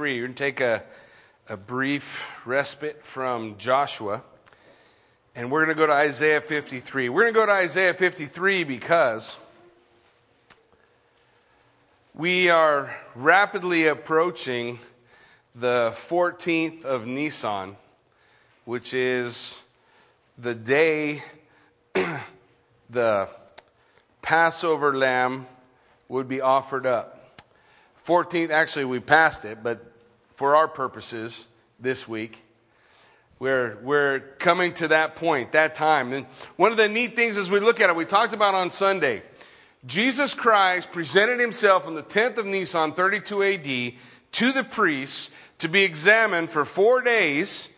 53. We're going to take a, a brief respite from Joshua, and we're going to go to Isaiah 53. We're going to go to Isaiah 53 because we are rapidly approaching the 14th of Nisan, which is the day the Passover lamb would be offered up. 14th, actually, we passed it, but for our purposes this week, we're, we're coming to that point, that time. And one of the neat things as we look at it, we talked about on Sunday, Jesus Christ presented himself on the 10th of Nisan, 32 AD, to the priests to be examined for four days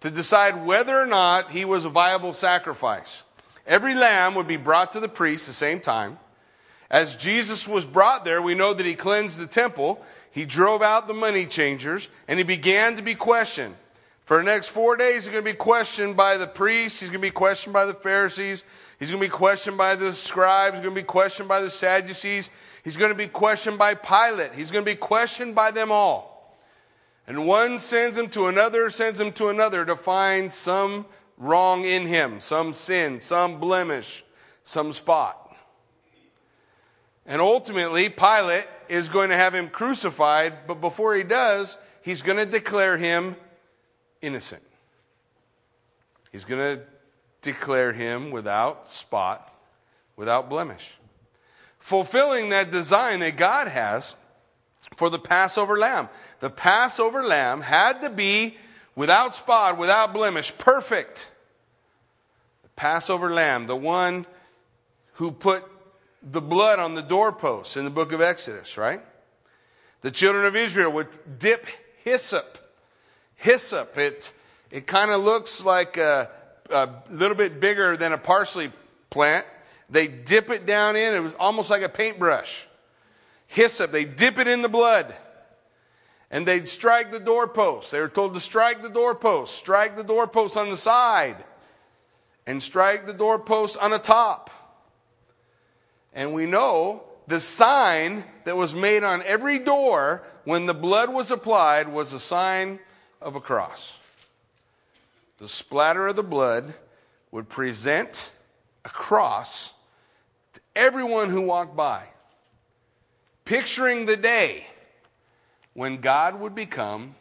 to decide whether or not he was a viable sacrifice. Every lamb would be brought to the priest the same time. As Jesus was brought there, we know that he cleansed the temple, he drove out the money changers, and he began to be questioned. For the next four days, he's going to be questioned by the priests, he's going to be questioned by the Pharisees, he's going to be questioned by the scribes, he's going to be questioned by the Sadducees, he's going to be questioned by Pilate, he's going to be questioned by them all. And one sends him to another, sends him to another to find some wrong in him, some sin, some blemish, some spot. And ultimately, Pilate is going to have him crucified, but before he does, he's going to declare him innocent. He's going to declare him without spot, without blemish. Fulfilling that design that God has for the Passover lamb. The Passover lamb had to be without spot, without blemish, perfect. The Passover lamb, the one who put the blood on the doorposts in the book of Exodus, right? The children of Israel would dip hyssop. Hyssop, it, it kind of looks like a, a little bit bigger than a parsley plant. They dip it down in, it was almost like a paintbrush. Hyssop, they dip it in the blood and they'd strike the doorpost. They were told to strike the doorpost, strike the doorpost on the side, and strike the doorpost on the top. And we know the sign that was made on every door when the blood was applied was a sign of a cross. The splatter of the blood would present a cross to everyone who walked by, picturing the day when God would become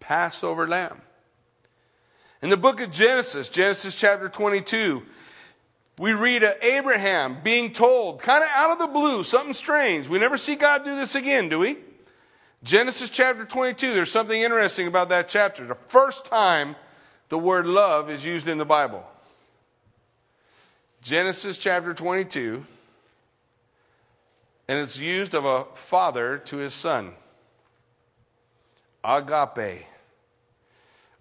Passover lamb. In the book of Genesis, Genesis chapter 22, we read of Abraham being told, kind of out of the blue, something strange. We never see God do this again, do we? Genesis chapter 22, there's something interesting about that chapter. The first time the word love is used in the Bible. Genesis chapter 22, and it's used of a father to his son. Agape.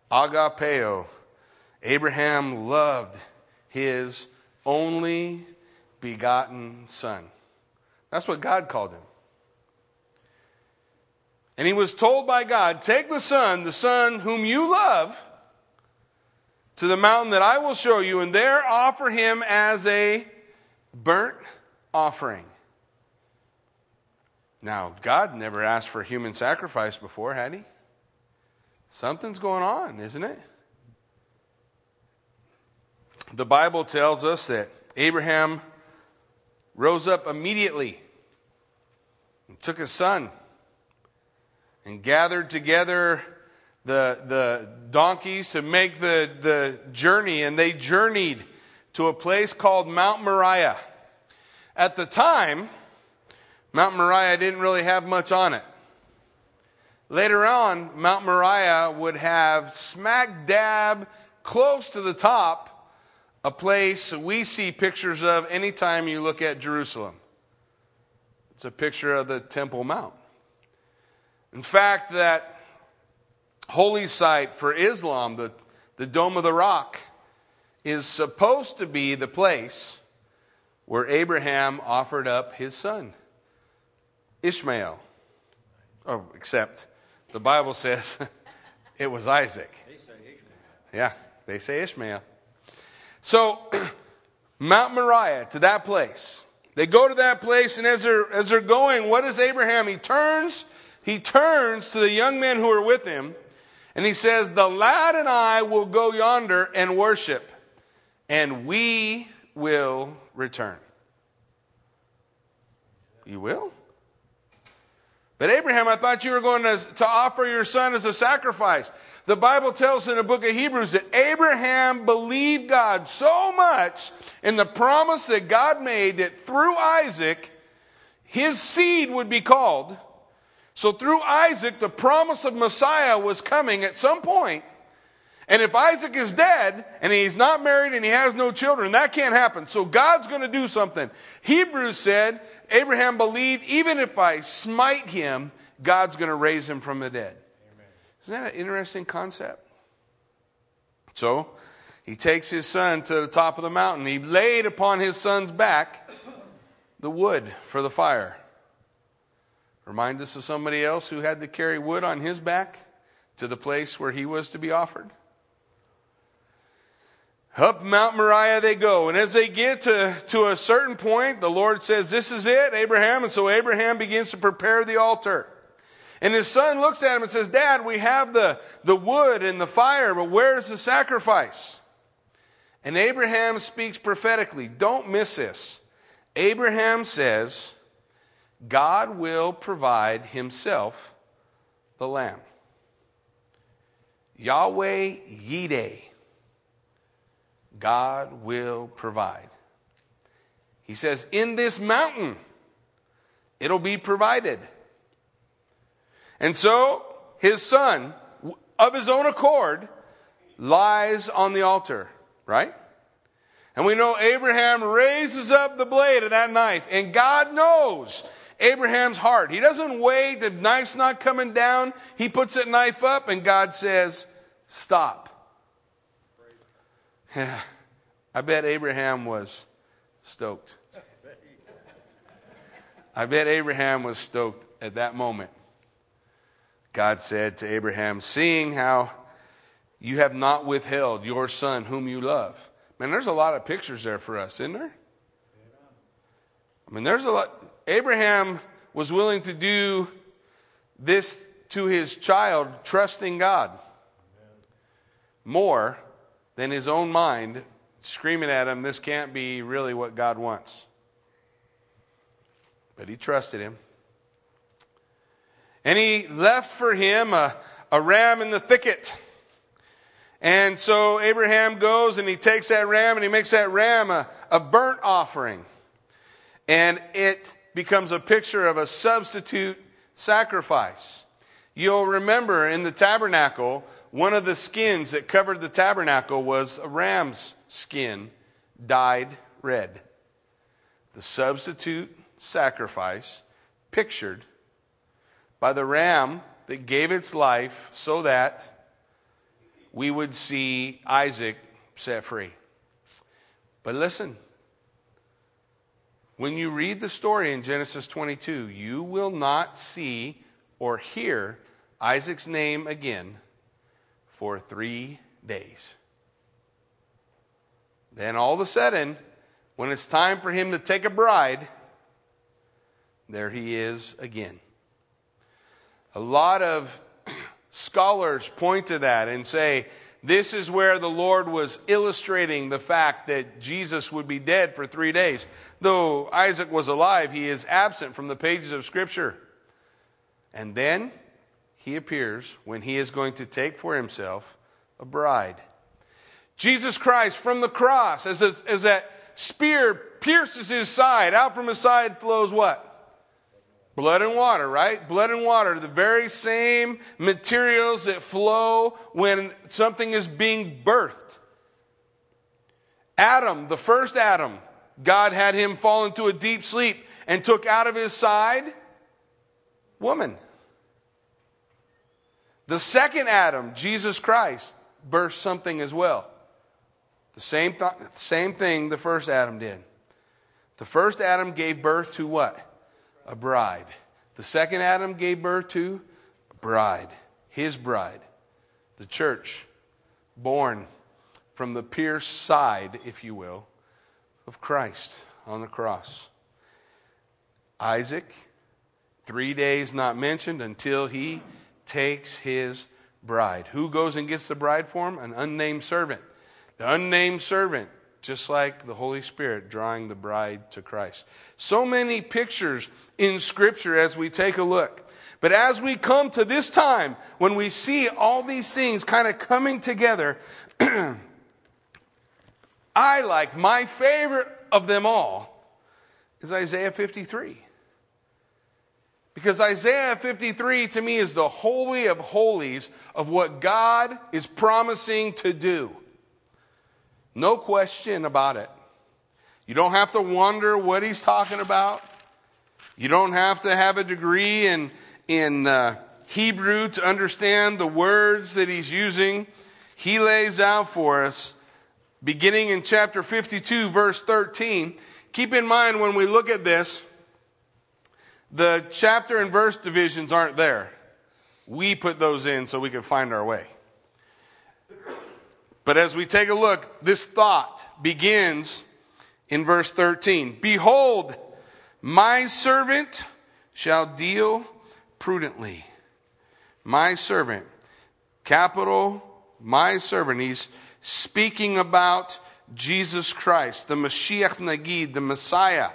Agapeo. Abraham loved his only begotten son. That's what God called him. And he was told by God, Take the son, the son whom you love, to the mountain that I will show you, and there offer him as a burnt offering. Now, God never asked for human sacrifice before, had he? Something's going on, isn't it? The Bible tells us that Abraham rose up immediately and took his son and gathered together the, the donkeys to make the, the journey, and they journeyed to a place called Mount Moriah. At the time, Mount Moriah didn't really have much on it. Later on, Mount Moriah would have smack dab close to the top a place we see pictures of anytime you look at Jerusalem. It's a picture of the Temple Mount. In fact, that holy site for Islam, the, the Dome of the Rock, is supposed to be the place where Abraham offered up his son, Ishmael. Oh, except the Bible says it was Isaac. Yeah, they say Ishmael. So, Mount Moriah to that place. They go to that place, and as they're, as they're going, what does Abraham? He turns he turns to the young men who are with him and he says, The lad and I will go yonder and worship, and we will return. You will? But Abraham, I thought you were going to, to offer your son as a sacrifice. The Bible tells in the book of Hebrews that Abraham believed God so much in the promise that God made that through Isaac, his seed would be called. So through Isaac, the promise of Messiah was coming at some point. And if Isaac is dead and he's not married and he has no children, that can't happen. So God's going to do something. Hebrews said Abraham believed even if I smite him, God's going to raise him from the dead. Isn't that an interesting concept? So he takes his son to the top of the mountain. He laid upon his son's back the wood for the fire. Remind us of somebody else who had to carry wood on his back to the place where he was to be offered. Up Mount Moriah they go. And as they get to, to a certain point, the Lord says, This is it, Abraham. And so Abraham begins to prepare the altar. And his son looks at him and says, Dad, we have the, the wood and the fire, but where's the sacrifice? And Abraham speaks prophetically. Don't miss this. Abraham says, God will provide himself the lamb. Yahweh Yireh. God will provide. He says, In this mountain, it'll be provided. And so his son, of his own accord, lies on the altar, right? And we know Abraham raises up the blade of that knife, and God knows Abraham's heart. He doesn't wait, the knife's not coming down. He puts that knife up, and God says, Stop. Yeah, I bet Abraham was stoked. I bet Abraham was stoked at that moment. God said to Abraham, Seeing how you have not withheld your son whom you love. Man, there's a lot of pictures there for us, isn't there? I mean, there's a lot. Abraham was willing to do this to his child, trusting God more than his own mind, screaming at him, This can't be really what God wants. But he trusted him. And he left for him a, a ram in the thicket. And so Abraham goes and he takes that ram and he makes that ram a, a burnt offering. And it becomes a picture of a substitute sacrifice. You'll remember in the tabernacle, one of the skins that covered the tabernacle was a ram's skin dyed red. The substitute sacrifice pictured by the ram that gave its life so that we would see Isaac set free. But listen, when you read the story in Genesis 22, you will not see or hear Isaac's name again for three days. Then all of a sudden, when it's time for him to take a bride, there he is again. A lot of scholars point to that and say this is where the Lord was illustrating the fact that Jesus would be dead for three days. Though Isaac was alive, he is absent from the pages of Scripture. And then he appears when he is going to take for himself a bride. Jesus Christ from the cross, as, a, as that spear pierces his side, out from his side flows what? Blood and water, right? Blood and water, the very same materials that flow when something is being birthed. Adam, the first Adam, God had him fall into a deep sleep and took out of his side woman. The second Adam, Jesus Christ, birthed something as well. The same, th- same thing the first Adam did. The first Adam gave birth to what? A bride. The second Adam gave birth to a bride, his bride, the church, born from the pierced side, if you will, of Christ on the cross. Isaac Three days not mentioned until he takes his bride. Who goes and gets the bride for him? An unnamed servant. The unnamed servant, just like the Holy Spirit drawing the bride to Christ. So many pictures in Scripture as we take a look. But as we come to this time, when we see all these things kind of coming together, I like my favorite of them all is Isaiah 53. Because Isaiah 53 to me is the holy of holies of what God is promising to do. No question about it. You don't have to wonder what he's talking about. You don't have to have a degree in, in uh, Hebrew to understand the words that he's using. He lays out for us, beginning in chapter 52, verse 13. Keep in mind when we look at this, the chapter and verse divisions aren't there. We put those in so we can find our way. But as we take a look, this thought begins in verse 13 Behold, my servant shall deal prudently. My servant, capital, my servant. He's speaking about Jesus Christ, the Mashiach Nagid, the Messiah.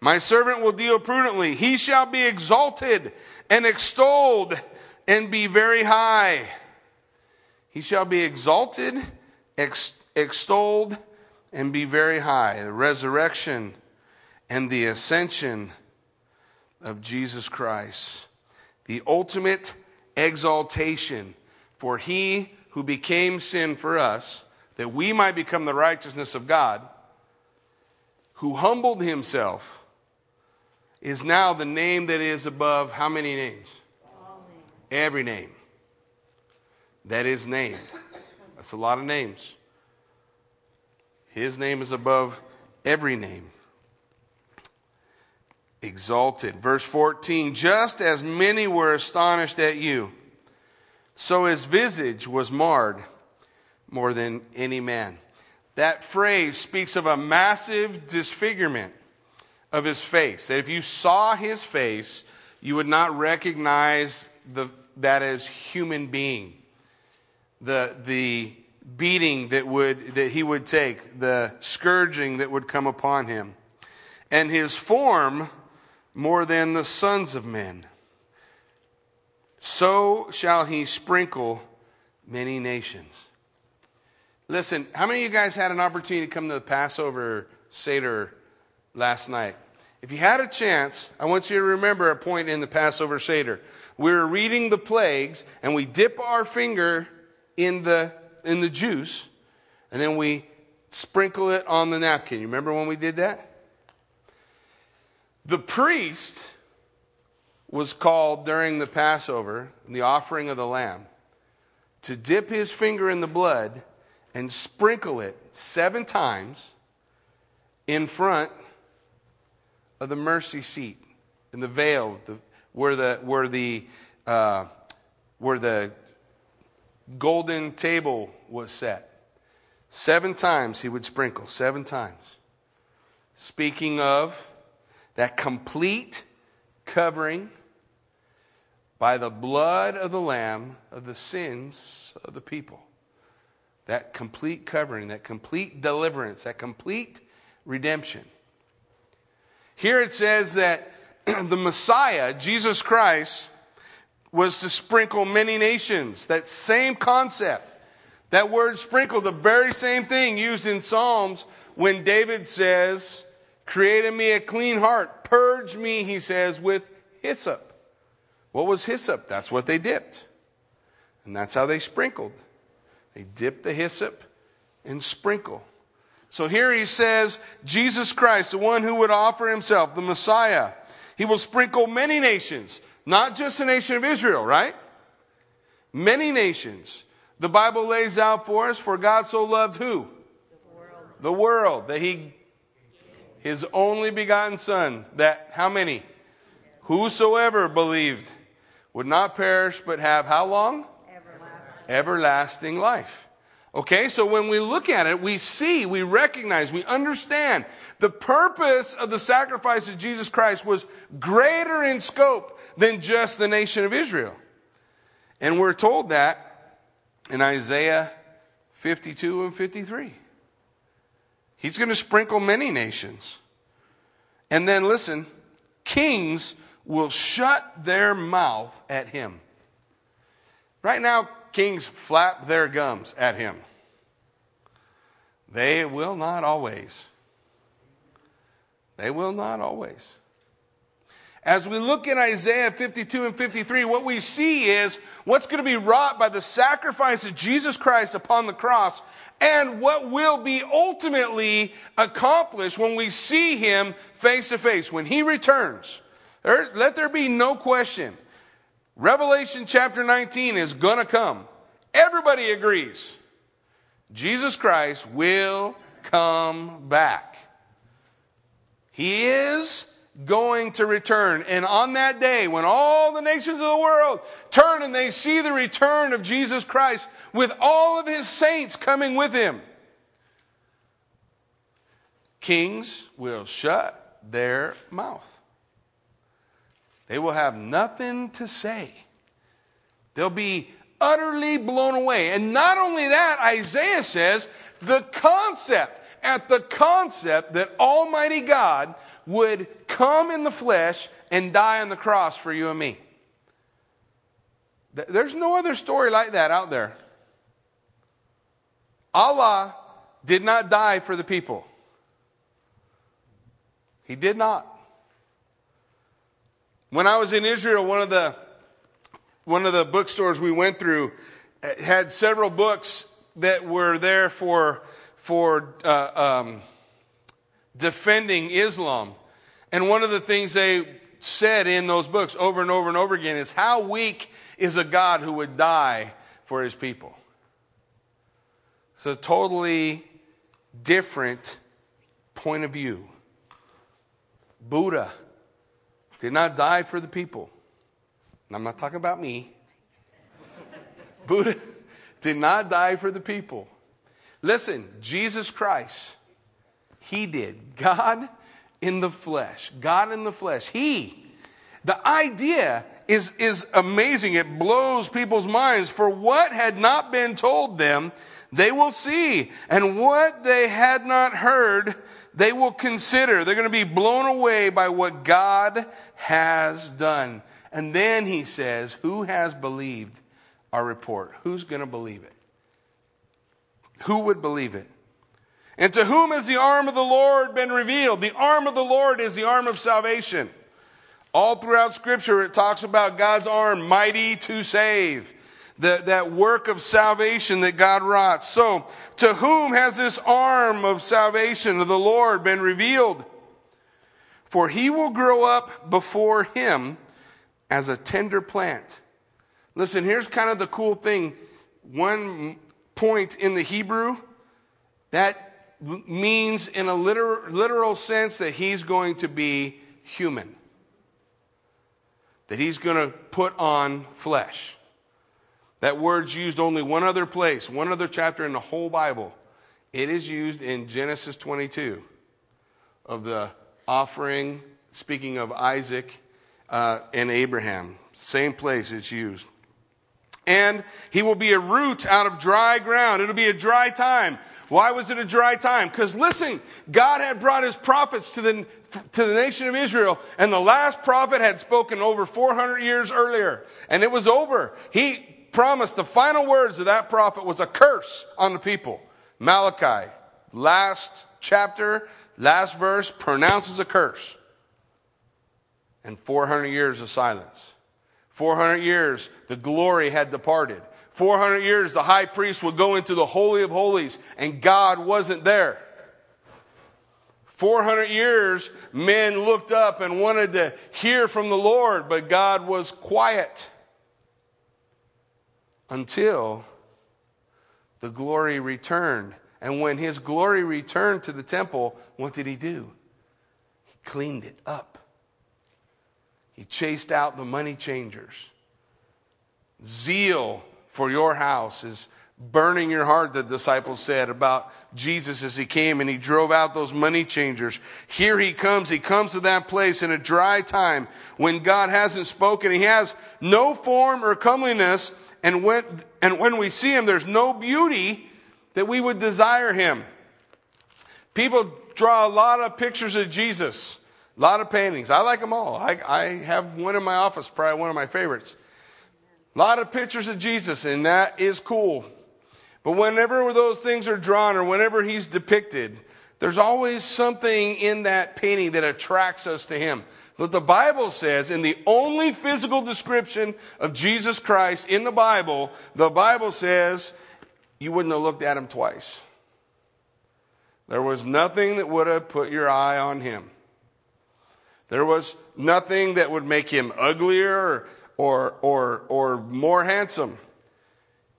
My servant will deal prudently. He shall be exalted and extolled and be very high. He shall be exalted, ex- extolled, and be very high. The resurrection and the ascension of Jesus Christ. The ultimate exaltation. For he who became sin for us, that we might become the righteousness of God, who humbled himself is now the name that is above how many names? Every name that is named. That's a lot of names. His name is above every name. Exalted. Verse 14 Just as many were astonished at you, so his visage was marred more than any man. That phrase speaks of a massive disfigurement of his face. That if you saw his face, you would not recognize the, that as human being. The, the beating that, would, that he would take, the scourging that would come upon him, and his form more than the sons of men. So shall he sprinkle many nations. Listen, how many of you guys had an opportunity to come to the Passover Seder last night? If you had a chance, I want you to remember a point in the Passover Seder. We were reading the plagues, and we dip our finger in the, in the juice, and then we sprinkle it on the napkin. You remember when we did that? The priest was called during the Passover, the offering of the lamb, to dip his finger in the blood and sprinkle it seven times in front of the mercy seat in the veil the, where the where the uh, where the golden table was set. Seven times he would sprinkle, seven times. Speaking of that complete covering by the blood of the Lamb of the sins of the people. That complete covering, that complete deliverance, that complete redemption. Here it says that the Messiah, Jesus Christ, was to sprinkle many nations. That same concept. That word sprinkle, the very same thing used in Psalms when David says, Create in me a clean heart. Purge me, he says, with hyssop. What was hyssop? That's what they dipped. And that's how they sprinkled. They dipped the hyssop and sprinkle. So here he says, Jesus Christ, the one who would offer himself, the Messiah, he will sprinkle many nations, not just the nation of Israel, right? Many nations. The Bible lays out for us, for God so loved who? The world. The world that he, his only begotten Son, that how many? Whosoever believed would not perish but have how long? Everlasting. Everlasting life. Okay, so when we look at it, we see, we recognize, we understand the purpose of the sacrifice of Jesus Christ was greater in scope than just the nation of Israel. And we're told that in Isaiah 52 and 53. He's going to sprinkle many nations. And then listen, kings will shut their mouth at him. Right now, kings flap their gums at him. They will not always. They will not always. As we look in Isaiah 52 and 53, what we see is what's going to be wrought by the sacrifice of Jesus Christ upon the cross and what will be ultimately accomplished when we see him face to face, when he returns. Let there be no question. Revelation chapter 19 is going to come. Everybody agrees. Jesus Christ will come back. He is going to return. And on that day, when all the nations of the world turn and they see the return of Jesus Christ with all of his saints coming with him, kings will shut their mouth. They will have nothing to say. They'll be utterly blown away. And not only that, Isaiah says the concept, at the concept that Almighty God would come in the flesh and die on the cross for you and me. There's no other story like that out there. Allah did not die for the people. He did not. When I was in Israel, one of the one of the bookstores we went through uh, had several books that were there for for uh, um, defending Islam, and one of the things they said in those books over and over and over again is how weak is a God who would die for His people. It's a totally different point of view. Buddha did not die for the people. And I'm not talking about me. Buddha did not die for the people. Listen, Jesus Christ, He did. God in the flesh. God in the flesh. He. The idea is, is amazing. It blows people's minds. For what had not been told them, they will see. And what they had not heard, they will consider. They're going to be blown away by what God has done. And then he says, Who has believed our report? Who's going to believe it? Who would believe it? And to whom has the arm of the Lord been revealed? The arm of the Lord is the arm of salvation. All throughout Scripture, it talks about God's arm, mighty to save. The, that work of salvation that God wrought. So, to whom has this arm of salvation of the Lord been revealed? For he will grow up before him as a tender plant. Listen, here's kind of the cool thing. One point in the Hebrew, that means in a literal, literal sense that he's going to be human, that he's going to put on flesh. That word's used only one other place, one other chapter in the whole Bible. It is used in Genesis 22 of the offering, speaking of Isaac uh, and Abraham. Same place it's used. And he will be a root out of dry ground. It'll be a dry time. Why was it a dry time? Because listen, God had brought his prophets to the, to the nation of Israel, and the last prophet had spoken over 400 years earlier, and it was over. He promised the final words of that prophet was a curse on the people. Malachi, last chapter, last verse, pronounces a curse and 400 years of silence. 400 years, the glory had departed. 400 years, the high priest would go into the Holy of Holies, and God wasn't there. 400 years, men looked up and wanted to hear from the Lord, but God was quiet until the glory returned. And when his glory returned to the temple, what did he do? He cleaned it up. He chased out the money changers. Zeal for your house is burning your heart, the disciples said about Jesus as he came and he drove out those money changers. Here he comes. He comes to that place in a dry time when God hasn't spoken. He has no form or comeliness. And when, and when we see him, there's no beauty that we would desire him. People draw a lot of pictures of Jesus, a lot of paintings. I like them all. I, I have one in my office, probably one of my favorites. A lot of pictures of Jesus, and that is cool. But whenever those things are drawn or whenever he's depicted, there's always something in that painting that attracts us to him. But the Bible says, in the only physical description of Jesus Christ in the Bible, the Bible says you wouldn't have looked at him twice. There was nothing that would have put your eye on him. There was nothing that would make him uglier or, or, or, more handsome.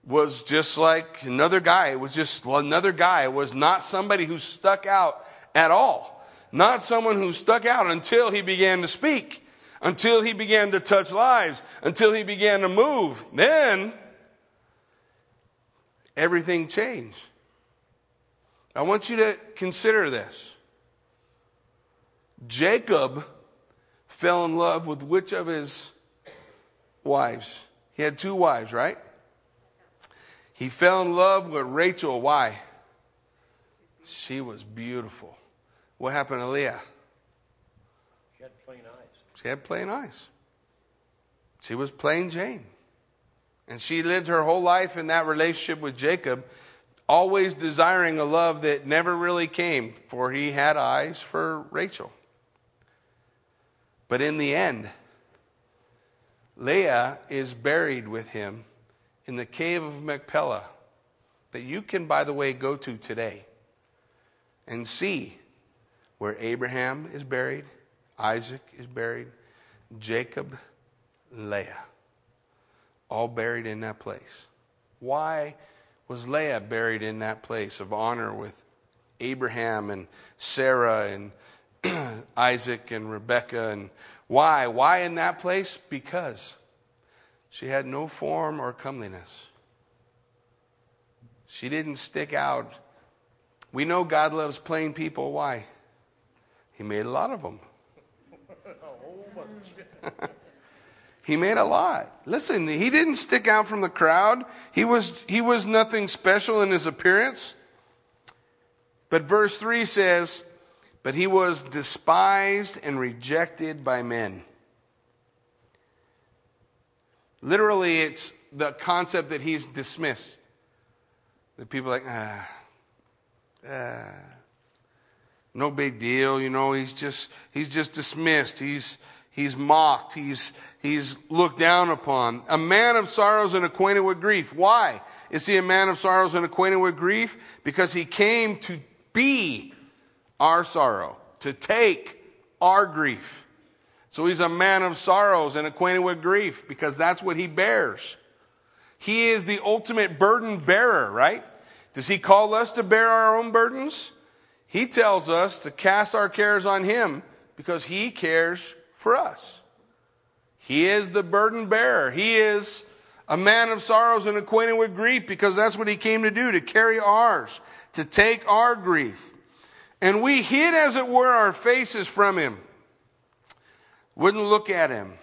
Was just like another guy. It was just another guy. It was not somebody who stuck out at all. Not someone who stuck out until he began to speak, until he began to touch lives, until he began to move. Then everything changed. I want you to consider this. Jacob fell in love with which of his wives? He had two wives, right? He fell in love with Rachel. Why? She was beautiful. What happened to Leah? She had plain eyes. She had plain eyes. She was plain Jane. And she lived her whole life in that relationship with Jacob, always desiring a love that never really came, for he had eyes for Rachel. But in the end, Leah is buried with him in the cave of Machpelah, that you can, by the way, go to today and see where Abraham is buried, Isaac is buried, Jacob, Leah, all buried in that place. Why was Leah buried in that place of honor with Abraham and Sarah and Isaac and Rebekah and why? Why in that place? Because she had no form or comeliness. She didn't stick out. We know God loves plain people. Why? He made a lot of them. he made a lot. Listen, he didn't stick out from the crowd. He was, he was nothing special in his appearance. But verse 3 says, But he was despised and rejected by men. Literally, it's the concept that he's dismissed. That people are like, ah, ah, no big deal, you know, he's just he's just dismissed. He's he's mocked, he's he's looked down upon. A man of sorrows and acquainted with grief. Why? Is he a man of sorrows and acquainted with grief? Because he came to be our sorrow, to take our grief. So he's a man of sorrows and acquainted with grief because that's what he bears. He is the ultimate burden bearer, right? Does he call us to bear our own burdens? He tells us to cast our cares on him because he cares for us. He is the burden bearer. He is a man of sorrows and acquainted with grief because that's what he came to do, to carry ours, to take our grief. And we hid, as it were, our faces from him wouldn't look at him.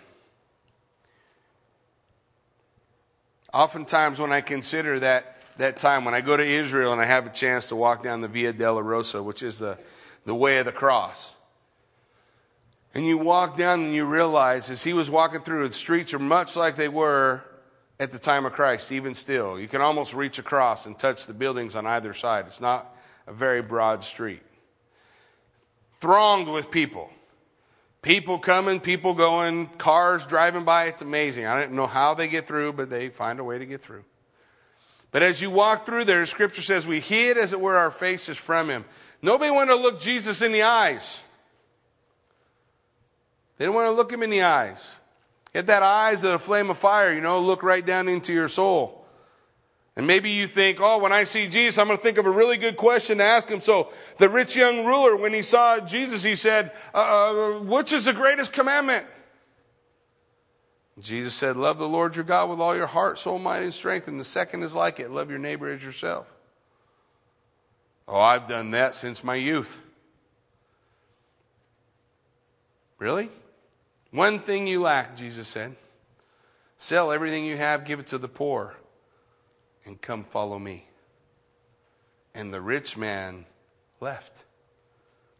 Oftentimes, when I consider that, that time, when I go to Israel and I have a chance to walk down the Via Dolorosa, which is the, the way of the cross, and you walk down and you realize as he was walking through, the streets are much like they were at the time of Christ, even still. You can almost reach across and touch the buildings on either side. It's not a very broad street. Thronged with people. People coming, people going, cars driving by. It's amazing. I don't know how they get through, but they find a way to get through. But as you walk through there, scripture says we hid as it were our faces from him. Nobody wanted to look Jesus in the eyes. They didn't want to look him in the eyes. Get that eyes of a flame of fire, you know, look right down into your soul. And maybe you think, oh, when I see Jesus, I'm going to think of a really good question to ask him. So the rich young ruler, when he saw Jesus, he said, uh, uh, which is the greatest commandment? Jesus said, Love the Lord your God with all your heart, soul, mind, and strength. And the second is like it love your neighbor as yourself. Oh, I've done that since my youth. Really? One thing you lack, Jesus said. Sell everything you have, give it to the poor, and come follow me. And the rich man left,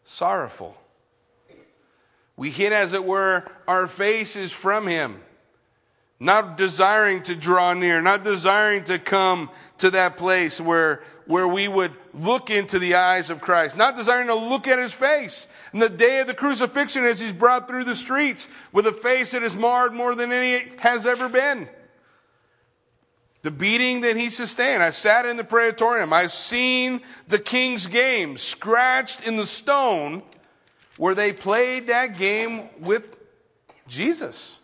sorrowful. We hid, as it were, our faces from him not desiring to draw near, not desiring to come to that place where, where we would look into the eyes of Christ, not desiring to look at his face. In the day of the crucifixion, as he's brought through the streets with a face that is marred more than any has ever been. The beating that he sustained. I sat in the praetorium. I've seen the king's game scratched in the stone where they played that game with Jesus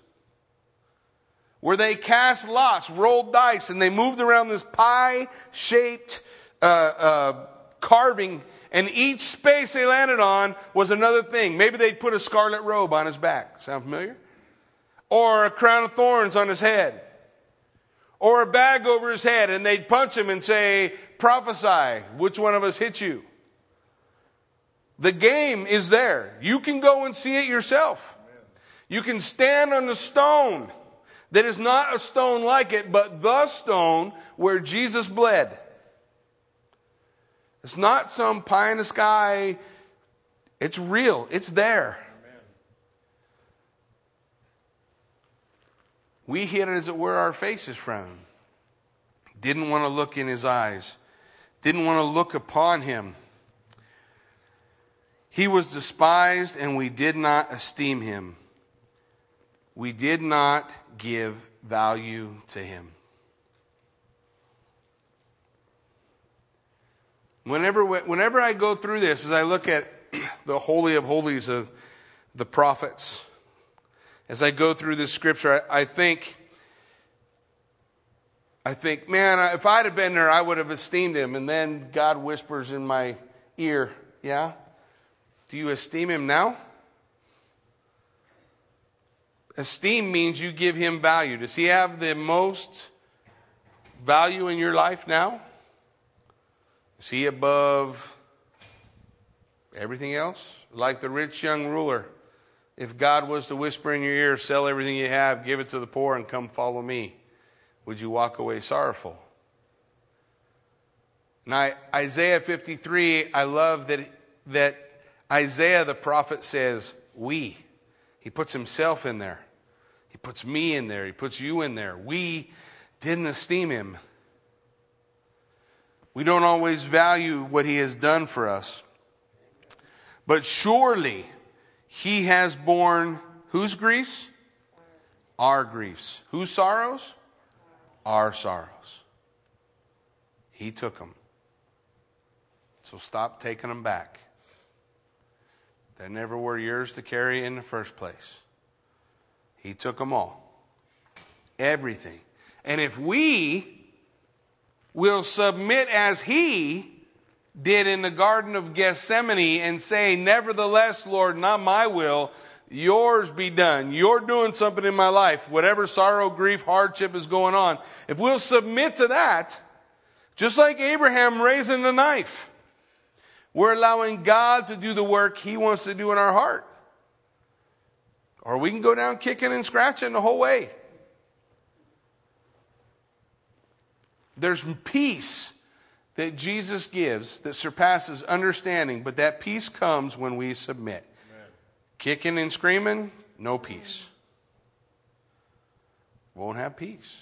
where they cast lots, rolled dice, and they moved around this pie shaped uh, uh, carving, and each space they landed on was another thing. Maybe they'd put a scarlet robe on his back. Sound familiar? Or a crown of thorns on his head. Or a bag over his head, and they'd punch him and say, Prophesy, which one of us hit you? The game is there. You can go and see it yourself. You can stand on the stone that is not a stone like it, but the stone where Jesus bled. It's not some pie in the sky. It's real. It's there. Amen. We hid as it were our faces from him. Didn't want to look in his eyes. Didn't want to look upon him. He was despised and we did not esteem him. We did not give value to Him. Whenever, whenever I go through this, as I look at the Holy of Holies of the prophets, as I go through this scripture, I, I think, I think, man, if I'd have been there, I would have esteemed him. And then God whispers in my ear, yeah? Do you esteem him now? Esteem means you give him value. Does he have the most value in your life now? Is he above everything else? Like the rich young ruler. If God was to whisper in your ear, sell everything you have, give it to the poor, and come follow me, would you walk away sorrowful? Now, Isaiah 53, I love that, that Isaiah the prophet says, we. He puts himself in there. He puts me in there. He puts you in there. We didn't esteem him. We don't always value what he has done for us. But surely he has borne whose griefs? Our griefs. Whose sorrows? Our sorrows. He took them. So stop taking them back. They never were yours to carry in the first place. He took them all. Everything. And if we will submit as He did in the Garden of Gethsemane and say, Nevertheless, Lord, not my will, yours be done. You're doing something in my life, whatever sorrow, grief, hardship is going on. If we'll submit to that, just like Abraham raising the knife, we're allowing God to do the work He wants to do in our heart. Or we can go down kicking and scratching the whole way. There's peace that Jesus gives that surpasses understanding, but that peace comes when we submit. Amen. Kicking and screaming, no peace. Won't have peace.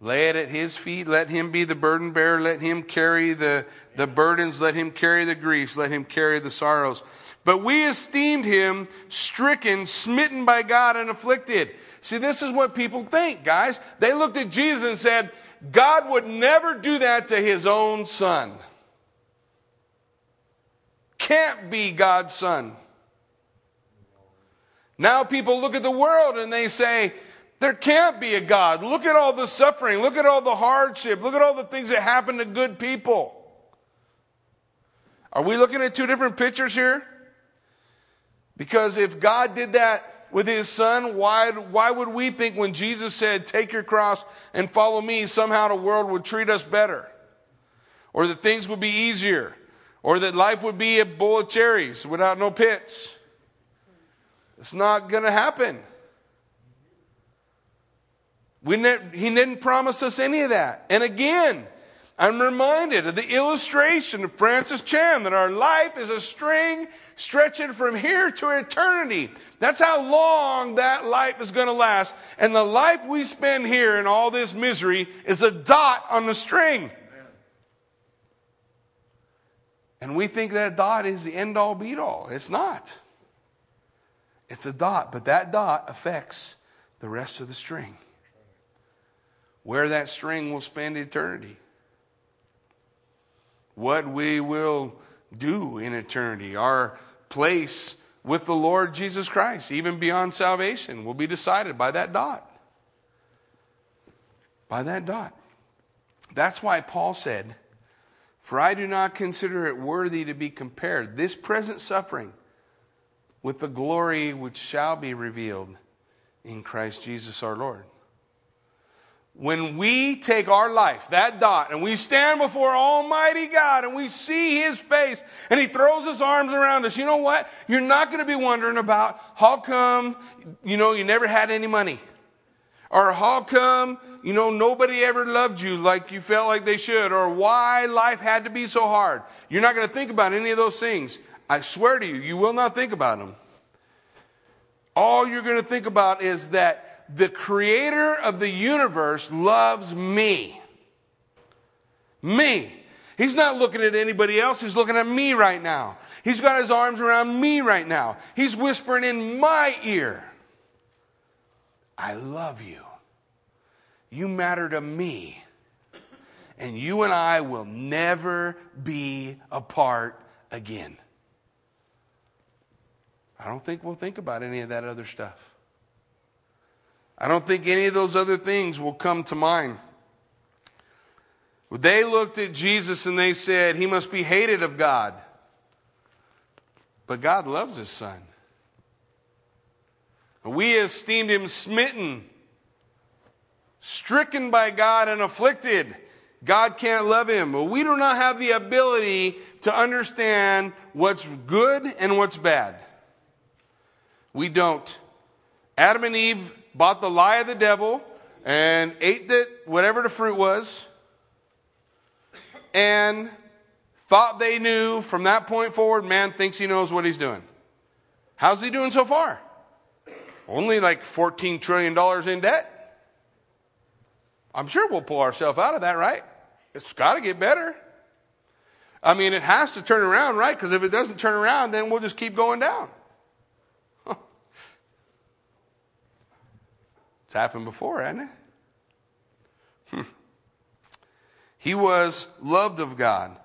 Lay it at his feet. Let him be the burden bearer. Let him carry the, the burdens. Let him carry the griefs. Let him carry the sorrows. But we esteemed him stricken, smitten by God, and afflicted. See, this is what people think, guys. They looked at Jesus and said, God would never do that to his own son. Can't be God's son. Now people look at the world and they say, there can't be a God. Look at all the suffering. Look at all the hardship. Look at all the things that happen to good people. Are we looking at two different pictures here? Because if God did that with his son, why, why would we think when Jesus said, Take your cross and follow me, somehow the world would treat us better? Or that things would be easier? Or that life would be a bowl of cherries without no pits? It's not going to happen. We ne- he didn't promise us any of that. And again, I'm reminded of the illustration of Francis Chan that our life is a string stretching from here to eternity. That's how long that life is going to last. And the life we spend here in all this misery is a dot on the string. And we think that dot is the end all be all. It's not. It's a dot, but that dot affects the rest of the string. Where that string will spend eternity what we will do in eternity, our place with the Lord Jesus Christ, even beyond salvation, will be decided by that dot. By that dot. That's why Paul said, For I do not consider it worthy to be compared, this present suffering, with the glory which shall be revealed in Christ Jesus our Lord when we take our life, that dot, and we stand before Almighty God and we see His face and He throws His arms around us, you know what? You're not going to be wondering about how come, you know, you never had any money. Or how come, you know, nobody ever loved you like you felt like they should. Or why life had to be so hard. You're not going to think about any of those things. I swear to you, you will not think about them. All you're going to think about is that the creator of the universe loves me. Me. He's not looking at anybody else. He's looking at me right now. He's got his arms around me right now. He's whispering in my ear, I love you. You matter to me. And you and I will never be apart again. I don't think we'll think about any of that other stuff. I don't think any of those other things will come to mind. They looked at Jesus and they said, He must be hated of God. But God loves His Son. We esteemed Him smitten, stricken by God, and afflicted. God can't love Him. But we do not have the ability to understand what's good and what's bad. We don't. Adam and Eve bought the lie of the devil and ate the, whatever the fruit was and thought they knew from that point forward, man thinks he knows what he's doing. How's he doing so far? Only like $14 trillion in debt. I'm sure we'll pull ourselves out of that, right? It's got to get better. I mean, it has to turn around, right? Because if it doesn't turn around, then we'll just keep going down. It's happened before, hasn't it? Hmm. He was loved of God,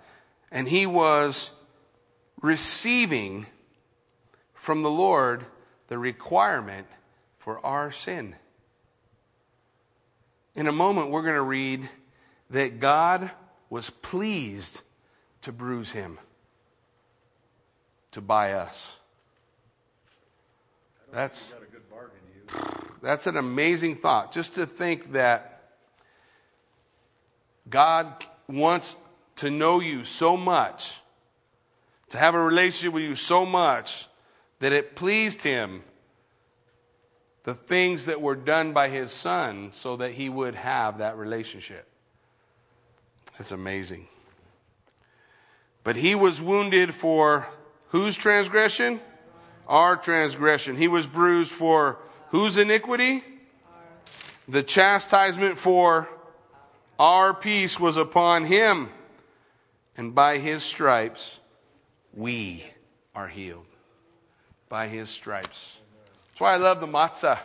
and he was receiving from the Lord the requirement for our sin. In a moment, we're going to read that God was pleased to bruise him to buy us. That's that's an amazing thought. Just to think that God wants to know you so much, to have a relationship with you so much, that it pleased Him the things that were done by His Son so that He would have that relationship. That's amazing. But He was wounded for whose transgression? Our transgression. He was bruised for Whose iniquity? The chastisement for our peace was upon him, and by his stripes we are healed. By his stripes. That's why I love the matzah.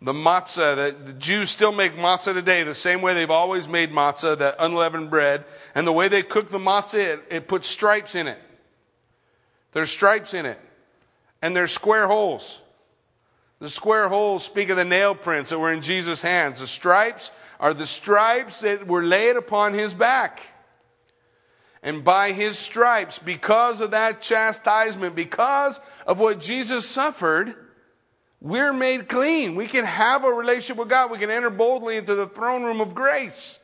The matzah, that the Jews still make matzah today the same way they've always made matzah, that unleavened bread. And the way they cook the matzah, it, it puts stripes in it. There's stripes in it. And there's square holes. The square holes speak of the nail prints that were in Jesus' hands. The stripes are the stripes that were laid upon his back. And by his stripes, because of that chastisement, because of what Jesus suffered, We're made clean. We can have a relationship with God. We can enter boldly into the throne room of grace.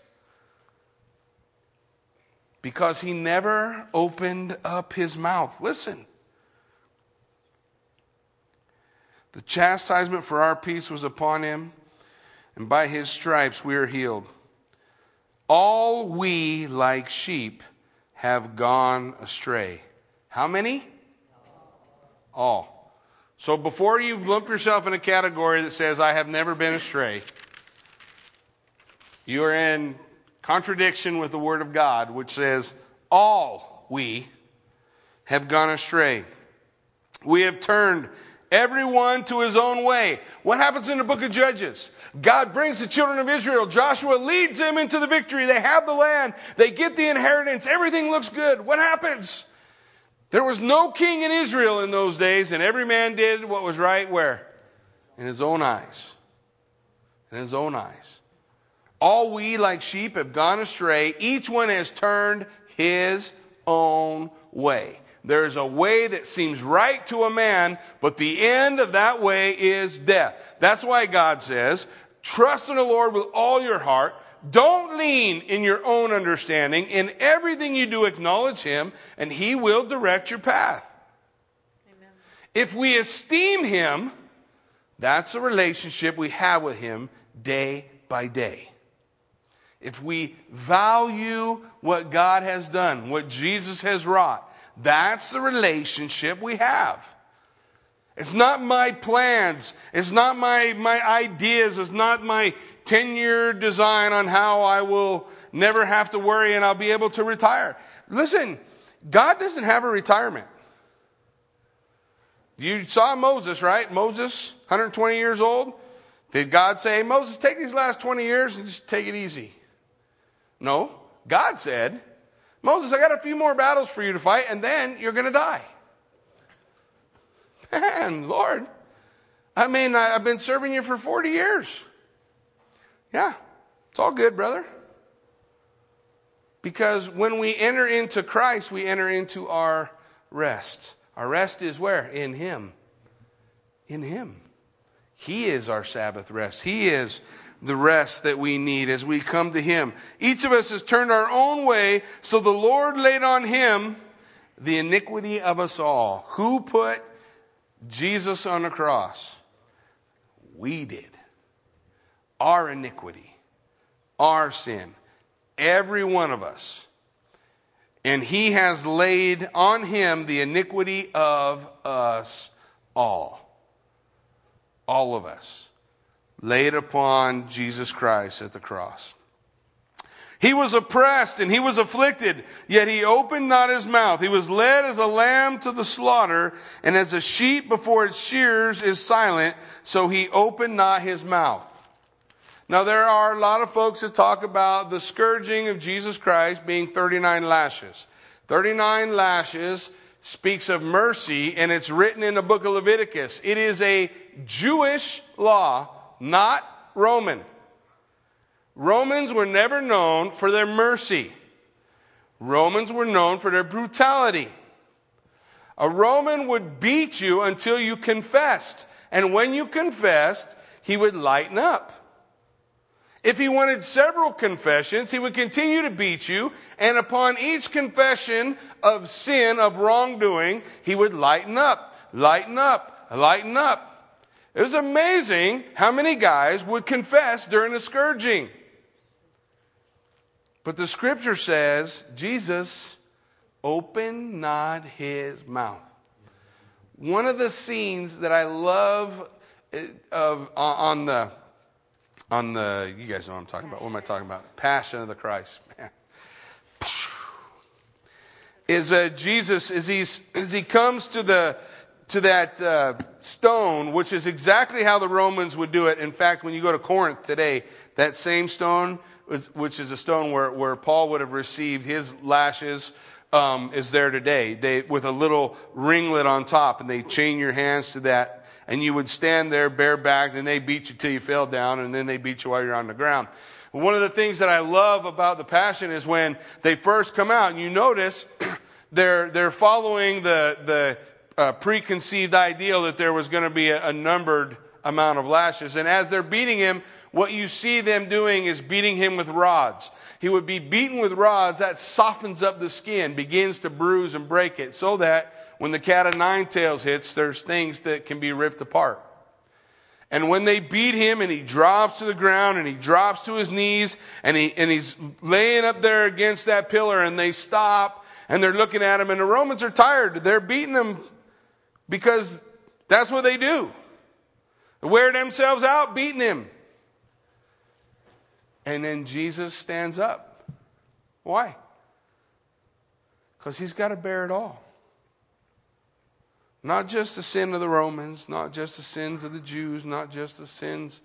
Because he never opened up his mouth. Listen. The chastisement for our peace was upon him, and by his stripes we are healed. All we, like sheep, have gone astray. How many? All. So before you lump yourself in a category that says, I have never been astray, you are in contradiction with the Word of God, which says, All we have gone astray. We have turned everyone to his own way. What happens in the book of Judges? God brings the children of Israel. Joshua leads them into the victory. They have the land. They get the inheritance. Everything looks good. What happens? There was no king in Israel in those days, and every man did what was right where? In his own eyes. In his own eyes. All we, like sheep, have gone astray. Each one has turned his own way. There's a way that seems right to a man, but the end of that way is death. That's why God says, trust in the Lord with all your heart. Don't lean in your own understanding. In everything you do, acknowledge Him, and He will direct your path. Amen. If we esteem Him, that's a relationship we have with Him day by day. If we value what God has done, what Jesus has wrought, that's the relationship we have. It's not my plans. It's not my, my ideas. It's not my 10 year design on how I will never have to worry and I'll be able to retire. Listen, God doesn't have a retirement. You saw Moses, right? Moses, 120 years old. Did God say, Moses, take these last 20 years and just take it easy? No. God said, Moses, I got a few more battles for you to fight, and then you're going to die. Man, Lord, I mean, I've been serving you for 40 years. Yeah, it's all good, brother. Because when we enter into Christ, we enter into our rest. Our rest is where? In Him. In Him. He is our Sabbath rest. He is the rest that we need as we come to Him. Each of us has turned our own way, so the Lord laid on Him the iniquity of us all. Who put Jesus on the cross? We did. Our iniquity, our sin, every one of us. And He has laid on Him the iniquity of us all. All of us laid upon Jesus Christ at the cross. He was oppressed and he was afflicted, yet he opened not his mouth. He was led as a lamb to the slaughter, and as a sheep before its shears is silent, so he opened not his mouth. Now, there are a lot of folks that talk about the scourging of Jesus Christ being 39 lashes. 39 lashes speaks of mercy, and it's written in the book of Leviticus. It is a Jewish law not Roman. Romans were never known for their mercy. Romans were known for their brutality. A Roman would beat you until you confessed. And when you confessed, he would lighten up. If he wanted several confessions, he would continue to beat you, and upon each confession of sin, of wrongdoing, he would lighten up, lighten up, lighten up. It was amazing how many guys would confess during the scourging. But the scripture says Jesus opened not his mouth. One of the scenes that I love eh, of on the on the you guys know what I'm talking about. What am I talking about? Passion of the Christ, man. Is uh, Jesus as he as he comes to the to that uh, stone, which is exactly how the Romans would do it. In fact, when you go to Corinth today, that same stone, which is a stone where, where Paul would have received his lashes, um, is there today. They, with a little ringlet on top, and they chain your hands to that, and you would stand there bareback, and they beat you till you fell down, and then they beat you while you're on the ground. One of the things that I love about the Passion is when they first come out, and you notice they're, they're following the, the uh, preconceived ideal that there was going to be a, a, numbered amount of lashes. And as they're beating him, what you see them doing is beating him with rods. He would be beaten with rods that softens up the skin, begins to bruise and break it, so that when the cat of nine tails hits, there's things that can be ripped apart. And when they beat him and he drops to the ground and he drops to his knees and, he, and he's laying up there against that pillar and they stop and they're looking at him and the Romans are tired. They're beating him because that's what they do. They wear themselves out beating him. And then Jesus stands up. Why? Because he's got to bear it all. Not just the sin of the Romans, not just the sins of the Jews, not just the sins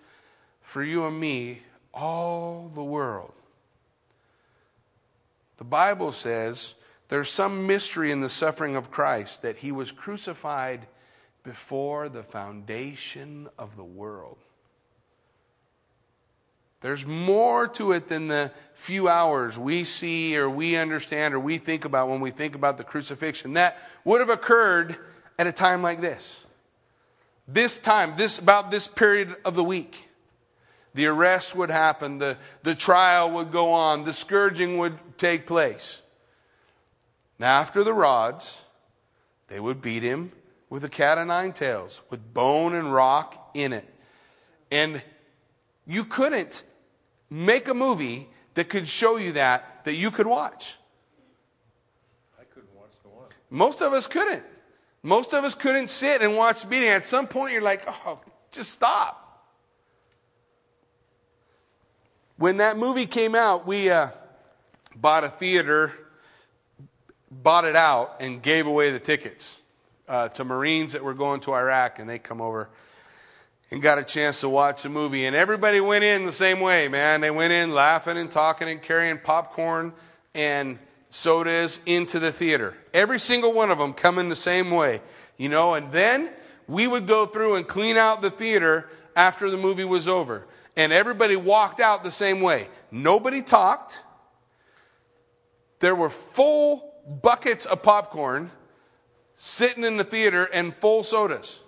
for you and me, all the world. The Bible says there's some mystery in the suffering of Christ that he was crucified before the foundation of the world. There's more to it than the few hours we see or we understand or we think about when we think about the crucifixion. That would have occurred at a time like this. This time, this about this period of the week. The arrest would happen, the, the trial would go on, the scourging would take place. Now, after the rods, they would beat him with a cat of nine tails, with bone and rock in it. And you couldn't make a movie that could show you that, that you could watch. I couldn't watch the one. Most of us couldn't. Most of us couldn't sit and watch the beating. At some point, you're like, oh, just stop. When that movie came out, we uh, bought a theater, bought it out, and gave away the tickets uh, to Marines that were going to Iraq, and they come over and got a chance to watch the movie. And everybody went in the same way, man. They went in laughing and talking and carrying popcorn and sodas into the theater. Every single one of them coming the same way, you know, and then we would go through and clean out the theater after the movie was over. And everybody walked out the same way. Nobody talked. There were full buckets of popcorn sitting in the theater and full sodas.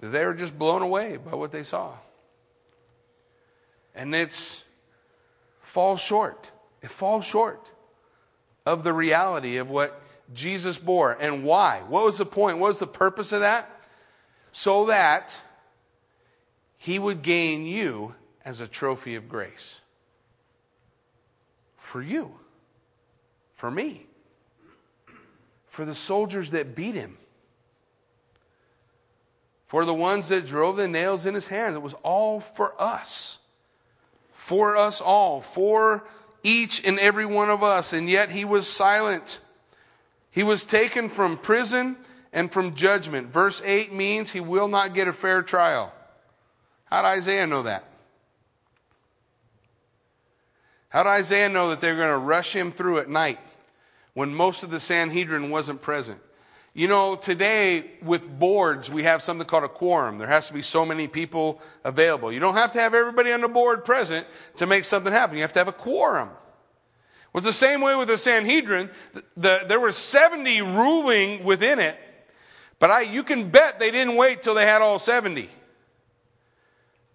They were just blown away by what they saw. And it's falls short. It falls short of the reality of what Jesus bore and why. What was the point? What was the purpose of that? So that he would gain you as a trophy of grace. For you. For me. For the soldiers that beat him. For the ones that drove the nails in his hands. It was all for us. For us all. For each and every one of us, and yet he was silent. He was taken from prison and from judgment. Verse 8 means he will not get a fair trial. How did Isaiah know that? How did Isaiah know that they're going to rush him through at night when most of the Sanhedrin wasn't present? You know, today with boards, we have something called a quorum. There has to be so many people available. You don't have to have everybody on the board present to make something happen. You have to have a quorum. It was the same way with the Sanhedrin. The, the, there were 70 ruling within it, but I, you can bet they didn't wait till they had all 70.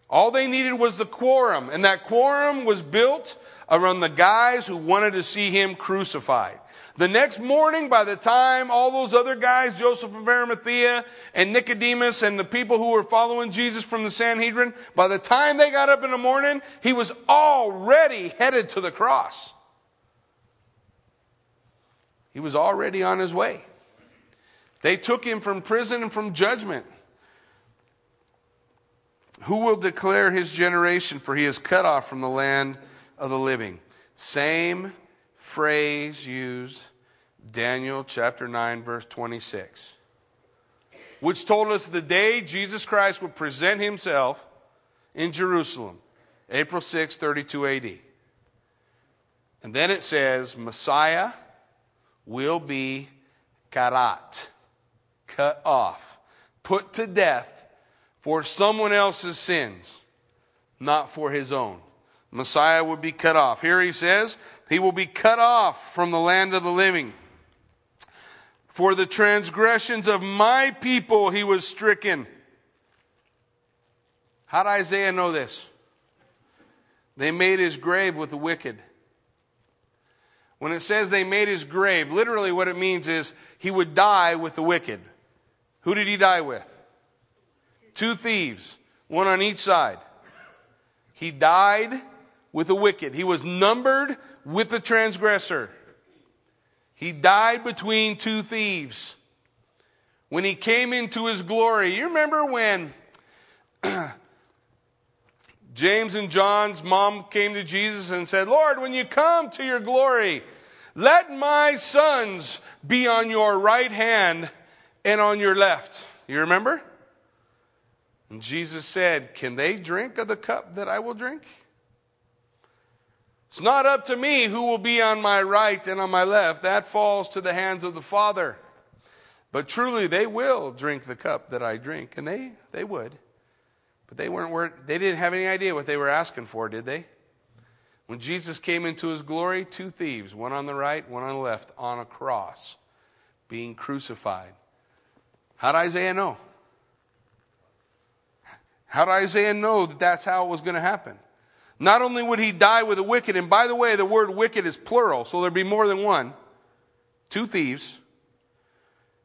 All they needed was the quorum, and that quorum was built around the guys who wanted to see him crucified. The next morning, by the time all those other guys, Joseph of Arimathea and Nicodemus and the people who were following Jesus from the Sanhedrin, by the time they got up in the morning, he was already headed to the cross. He was already on his way. They took him from prison and from judgment. Who will declare his generation? For he is cut off from the land of the living. Same phrase used, Daniel chapter 9, verse 26, which told us the day Jesus Christ would present himself in Jerusalem, April 6, 32 AD. And then it says, Messiah will be karat, cut off, put to death for someone else's sins, not for his own. Messiah would be cut off. Here he says, he will be cut off from the land of the living. For the transgressions of my people he was stricken. How did Isaiah know this? They made his grave with the wicked. When it says they made his grave, literally what it means is he would die with the wicked. Who did he die with? Two thieves, one on each side. He died with the wicked. He was numbered with the transgressor. He died between two thieves. When he came into his glory, you remember when James and John's mom came to Jesus and said, Lord, when you come to your glory, let my sons be on your right hand and on your left. You remember? And Jesus said, Can they drink of the cup that I will drink? It's not up to me who will be on my right and on my left. That falls to the hands of the Father. But truly, they will drink the cup that I drink. And they, they would. But they weren't, they didn't have any idea what they were asking for, did they? When Jesus came into his glory, two thieves, one on the right, one on the left, on a cross, being crucified. How did Isaiah know? How did Isaiah know that that's how it was going to happen? Not only would he die with the wicked, and by the way, the word wicked is plural, so there'd be more than one, two thieves,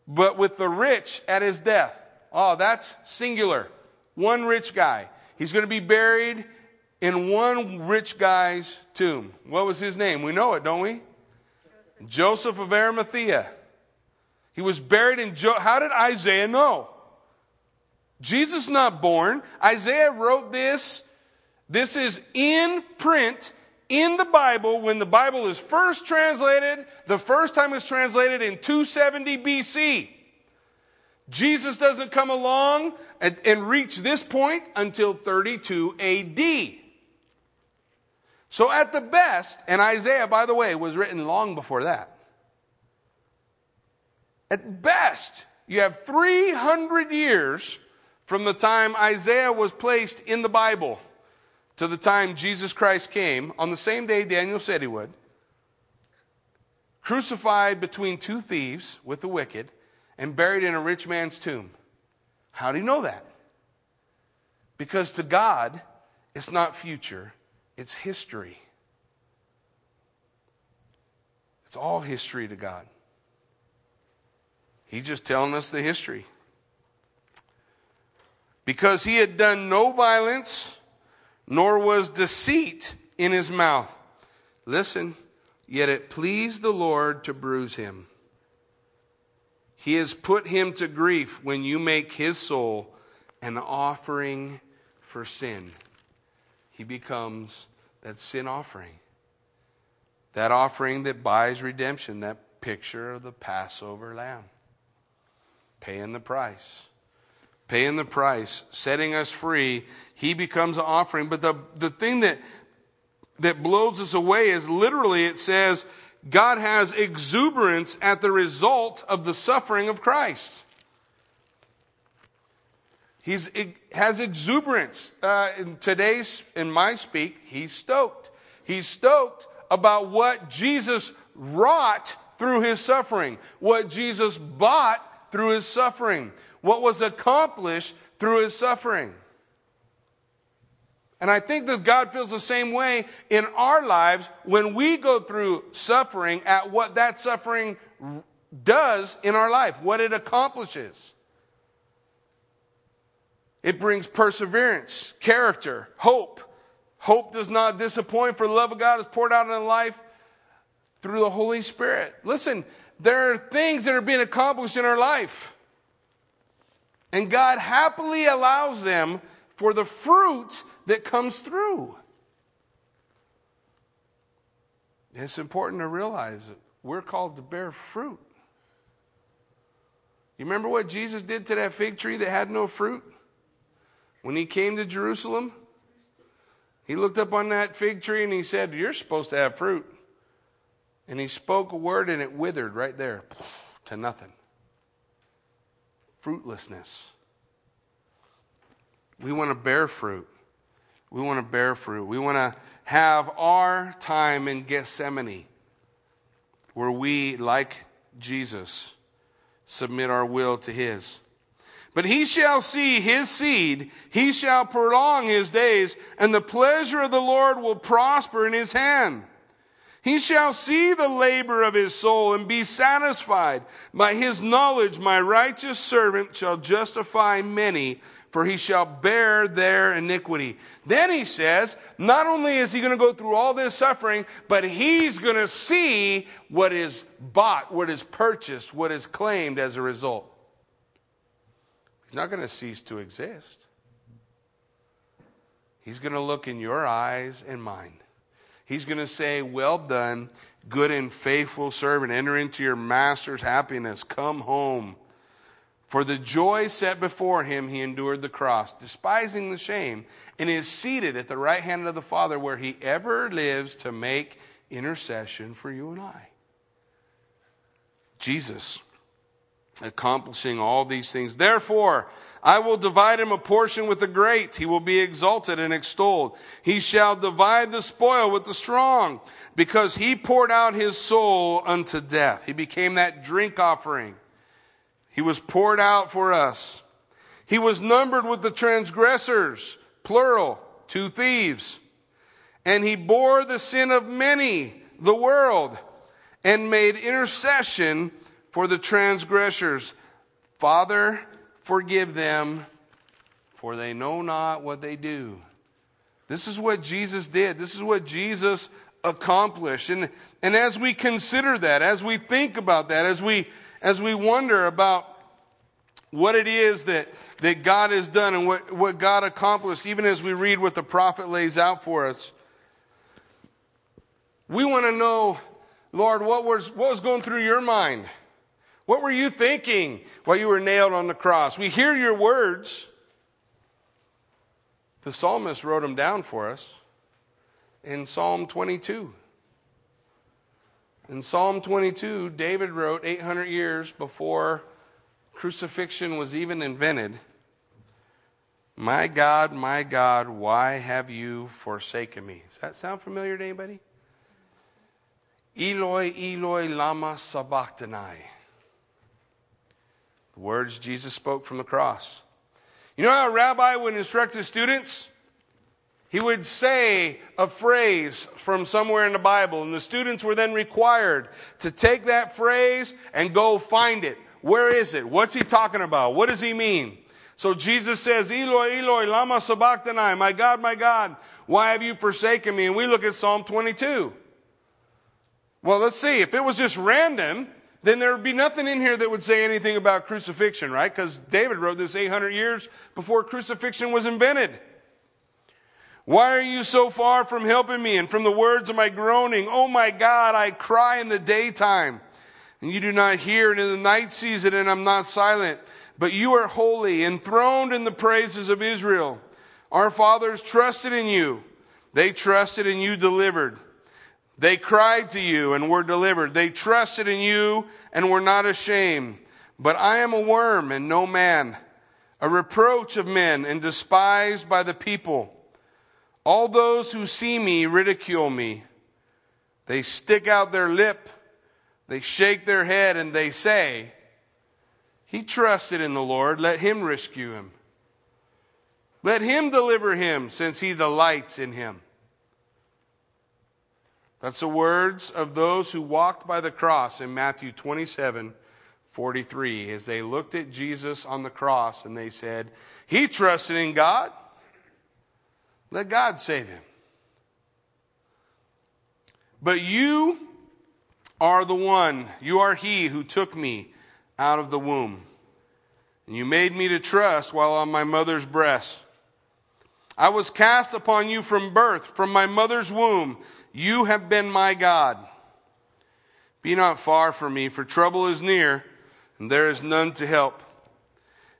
but with the rich at his death. Oh, that's singular. One rich guy. He's going to be buried in one rich guy's tomb. What was his name? We know it, don't we? Joseph, of Arimathea. He was buried in jo- How did Isaiah know? Jesus not born. Isaiah wrote this. This is in print in the Bible when the Bible is first translated. The first time it's translated in 270 BC. Jesus doesn't come along and, and reach this point until 32 AD. So, at the best, and Isaiah, by the way, was written long before that. At best, you have 300 years from the time Isaiah was placed in the Bible to the time Jesus Christ came on the same day Daniel said he would, crucified between two thieves with the wicked and buried in a rich man's tomb. How do you know that? Because to God, it's not future, it's history. It's all history to God. He's just telling us the history. Because he had done no violence, nor was deceit in his mouth. Listen, yet it pleased the Lord to bruise him. He has put him to grief when you make his soul an offering for sin. He becomes that sin offering. That offering that buys redemption, that picture of the Passover lamb. Paying the price. Paying the price, setting us free. He becomes an offering. But the, the thing that, that blows us away is literally it says, God has exuberance at the result of the suffering of Christ. He has exuberance. Uh, in today's, in my speak, he's stoked. He's stoked about what Jesus wrought through his suffering, what Jesus bought through his suffering, what was accomplished through his suffering. And I think that God feels the same way in our lives when we go through suffering at what that suffering does in our life, what it accomplishes. It brings perseverance, character, hope. Hope does not disappoint, for the love of God is poured out in life through the Holy Spirit. Listen, there are things that are being accomplished in our life. And God happily allows them for the fruit that comes through. It's important to realize that we're called to bear fruit. You remember what Jesus did to that fig tree that had no fruit? When he came to Jerusalem, he looked up on that fig tree and he said, You're supposed to have fruit. And he spoke a word and it withered right there to nothing. Fruitlessness. We want to bear fruit. We want to bear fruit. We want to have our time in Gethsemane where we, like Jesus, submit our will to His. But he shall see his seed, he shall prolong his days, and the pleasure of the Lord will prosper in his hand. He shall see the labor of his soul and be satisfied. By his knowledge, my righteous servant shall justify many, for he shall bear their iniquity. Then he says, not only is he going to go through all this suffering, but he's going to see what is bought, what is purchased, what is claimed as a result. He's not going to cease to exist. He's going to look in your eyes and mine. He's going to say, Well done, good and faithful servant. Enter into your master's happiness. Come home. For the joy set before him, he endured the cross, despising the shame, and is seated at the right hand of the Father, where he ever lives to make intercession for you and I. Jesus accomplishing all these things. Therefore, I will divide him a portion with the great. He will be exalted and extolled. He shall divide the spoil with the strong, because he poured out his soul unto death. He became that drink offering. He was poured out for us. He was numbered with the transgressors, plural, two thieves. And he bore the sin of many, the world, and made intercession for the transgressors. Father, forgive them, for they know not what they do. This is what Jesus did. This is what Jesus accomplished. And, and as we consider that, as we think about that, as we, as we wonder about what it is that, that God has done and what, what God accomplished, even as we read what the prophet lays out for us, we want to know, Lord, what was, what was going through your mind? What were you thinking while you were nailed on the cross? We hear your words. The psalmist wrote them down for us in Psalm 22. In Psalm 22, David wrote 800 years before crucifixion was even invented My God, my God, why have you forsaken me? Does that sound familiar to anybody? Eloi, Eloi, lama sabachthani the words Jesus spoke from the cross. You know how a rabbi would instruct his students? He would say a phrase from somewhere in the Bible, and the students were then required to take that phrase and go find it. Where is it? What's he talking about? What does he mean? So Jesus says, Eloi, Eloi, lama sabachthani, my God, my God, why have you forsaken me? And we look at Psalm 22. Well, let's see. If it was just random, then there would be nothing in here that would say anything about crucifixion, right? Because David wrote this 800 years before crucifixion was invented. Why are you so far from helping me and from the words of my groaning? Oh my God, I cry in the daytime, and you do not hear, and in the night season, and I'm not silent. But you are holy, enthroned in the praises of Israel. Our fathers trusted in you. They trusted and you delivered. They cried to you and were delivered. They trusted in you and were not ashamed. But I am a worm and no man, a reproach of men and despised by the people. All those who see me ridicule me. They stick out their lip, they shake their head, and they say, He trusted in the Lord, let him rescue him. Let him deliver him, since he delights in him. That's the words of those who walked by the cross in Matthew 27 43 as they looked at Jesus on the cross and they said, He trusted in God. Let God save him. But you are the one, you are he who took me out of the womb. And you made me to trust while on my mother's breast. I was cast upon you from birth, from my mother's womb. You have been my God. Be not far from me, for trouble is near, and there is none to help.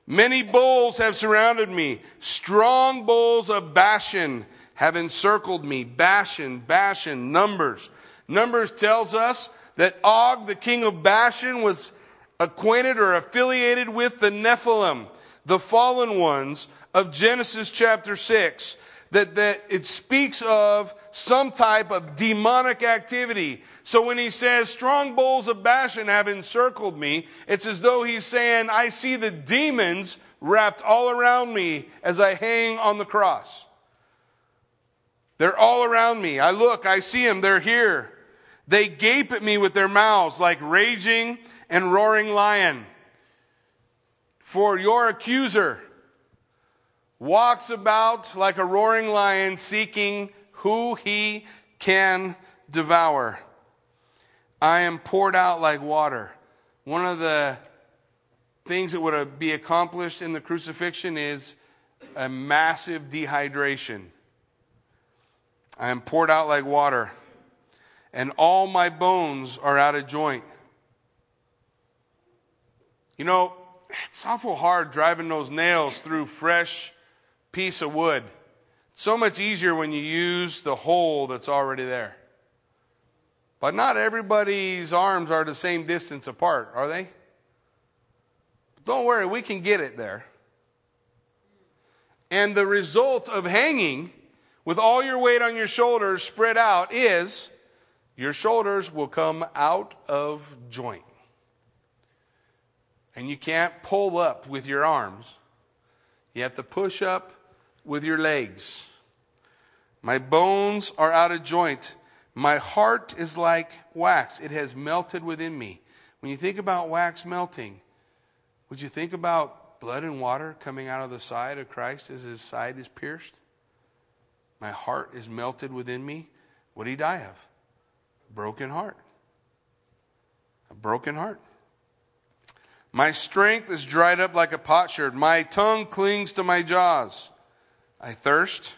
Many bulls have surrounded me. Strong bulls of Bashan have encircled me. Bashan, Bashan, Numbers. Numbers tells us that Og, the king of Bashan, was acquainted or affiliated with the Nephilim, the fallen ones of Genesis chapter 6 that, that it speaks of some type of demonic activity. So when he says, strong bulls of Bashan have encircled me, it's as though he's saying, I see the demons wrapped all around me as I hang on the cross. They're all around me. I look, I see them, they're here. They gape at me with their mouths like raging and roaring lion. For your accuser walks about like a roaring lion seeking who he can devour. I am poured out like water. One of the things that would be accomplished in the crucifixion is a massive dehydration. I am poured out like water, and all my bones are out of joint. You know, it's awful hard driving those nails through fresh piece of wood. So much easier when you use the hole that's already there. But not everybody's arms are the same distance apart, are they? Don't worry, we can get it there. And the result of hanging with all your weight on your shoulders spread out is your shoulders will come out of joint. And you can't pull up with your arms. You have to push up with your legs. My bones are out of joint. My heart is like wax. It has melted within me. When you think about wax melting, would you think about blood and water coming out of the side of Christ as his side is pierced? My heart is melted within me. What did he die of? A broken heart. A broken heart. My strength is dried up like a potsherd. My tongue clings to my jaws. I thirst.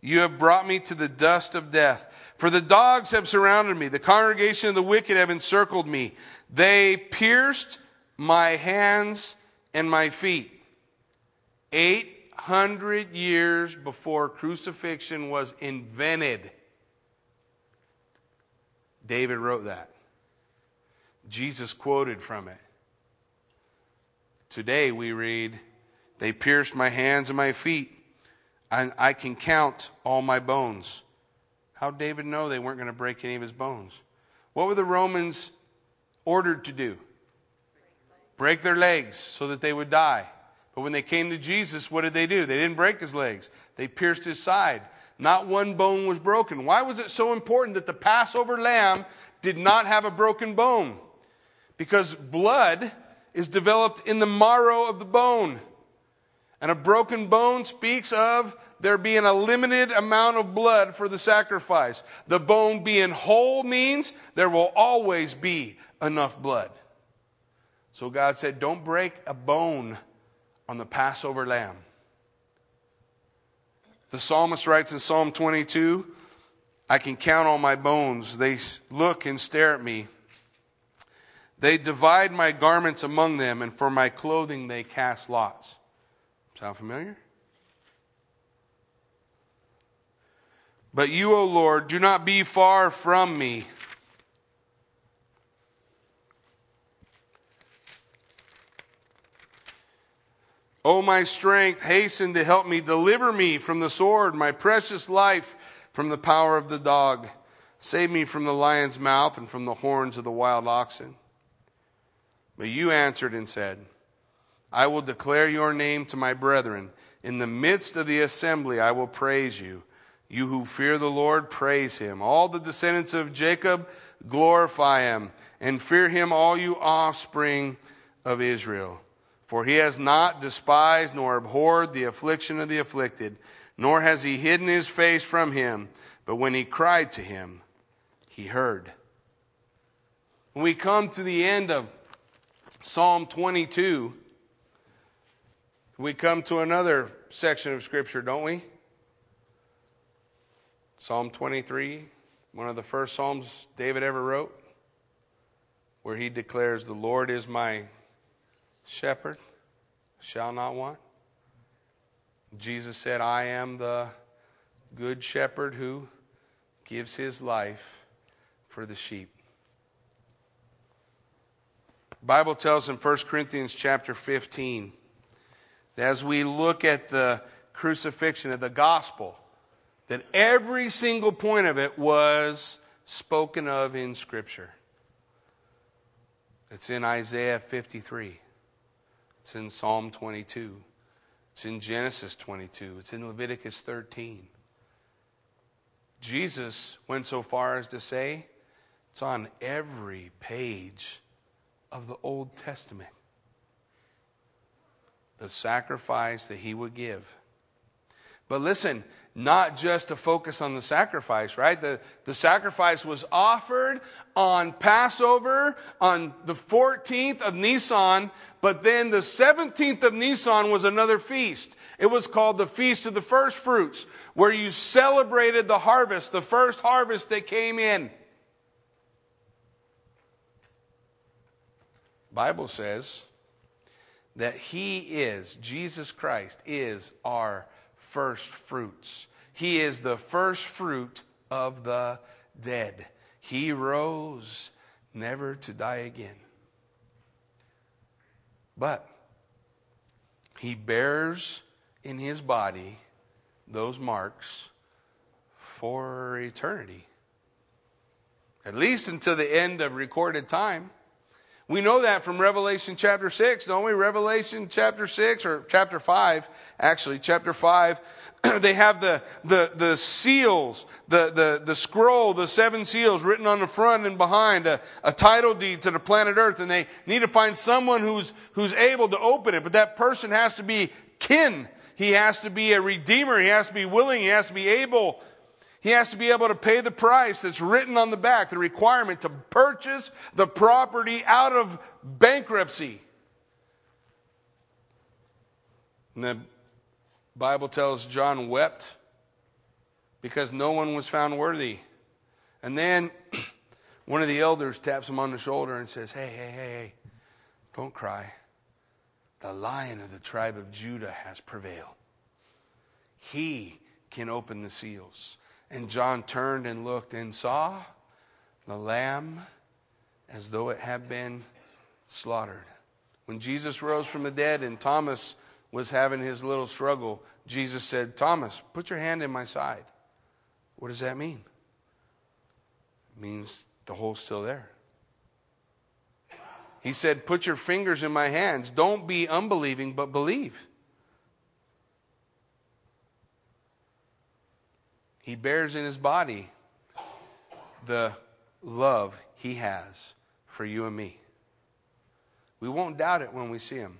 You have brought me to the dust of death. For the dogs have surrounded me. The congregation of the wicked have encircled me. They pierced my hands and my feet. Eight hundred years before crucifixion was invented. David wrote that. Jesus quoted from it. Today we read, They pierced my hands and my feet. I, I can count all my bones. How did David know they weren't going to break any of his bones? What were the Romans ordered to do? Break their legs so that they would die. But when they came to Jesus, what did they do? They didn't break his legs, they pierced his side. Not one bone was broken. Why was it so important that the Passover lamb did not have a broken bone? Because blood is developed in the marrow of the bone. And a broken bone speaks of there being a limited amount of blood for the sacrifice. The bone being whole means there will always be enough blood. So God said, Don't break a bone on the Passover lamb. The psalmist writes in Psalm 22 I can count all my bones. They look and stare at me. They divide my garments among them, and for my clothing they cast lots. Sound familiar? But you, O Lord, do not be far from me. O my strength, hasten to help me. Deliver me from the sword, my precious life from the power of the dog. Save me from the lion's mouth and from the horns of the wild oxen. But you answered and said, I will declare your name to my brethren. In the midst of the assembly, I will praise you. You who fear the Lord, praise him. All the descendants of Jacob, glorify him. And fear him, all you offspring of Israel. For he has not despised nor abhorred the affliction of the afflicted, nor has he hidden his face from him. But when he cried to him, he heard. When we come to the end of Psalm 22, we come to another section of Scripture, don't we? Psalm 23, one of the first Psalms David ever wrote, where he declares, The Lord is my shepherd shall not want. Jesus said, I am the good shepherd who gives his life for the sheep. The Bible tells in 1 Corinthians chapter 15 that as we look at the crucifixion of the gospel, that every single point of it was spoken of in Scripture. It's in Isaiah 53. It's in Psalm 22. It's in Genesis 22. It's in Leviticus 13. Jesus went so far as to say it's on every page of the Old Testament. The sacrifice that he would give. But listen, not just to focus on the sacrifice, right? The, the sacrifice was offered on Passover on the 14th of Nisan, but then the 17th of Nisan was another feast. It was called the Feast of the First Fruits, where you celebrated the harvest, the first harvest that came in. Bible says that he is Jesus Christ is our first fruits. He is the first fruit of the dead. He rose never to die again. But he bears in his body those marks for eternity, at least until the end of recorded time. We know that from Revelation chapter 6, don't we? Revelation chapter 6 or chapter 5, actually, chapter 5, they have the, the, the seals, the, the, the scroll, the seven seals written on the front and behind, a, a title deed to the planet Earth, and they need to find someone who's, who's able to open it, but that person has to be kin. He has to be a redeemer. He has to be willing. He has to be able he has to be able to pay the price that's written on the back, the requirement to purchase the property out of bankruptcy. And the Bible tells John wept because no one was found worthy. And then one of the elders taps him on the shoulder and says, Hey, hey, hey, hey, don't cry. The lion of the tribe of Judah has prevailed. He can open the seals. And John turned and looked and saw the lamb as though it had been slaughtered. When Jesus rose from the dead and Thomas was having his little struggle, Jesus said, Thomas, put your hand in my side. What does that mean? It means the hole's still there. He said, Put your fingers in my hands. Don't be unbelieving, but believe. He bears in his body the love he has for you and me. We won't doubt it when we see him.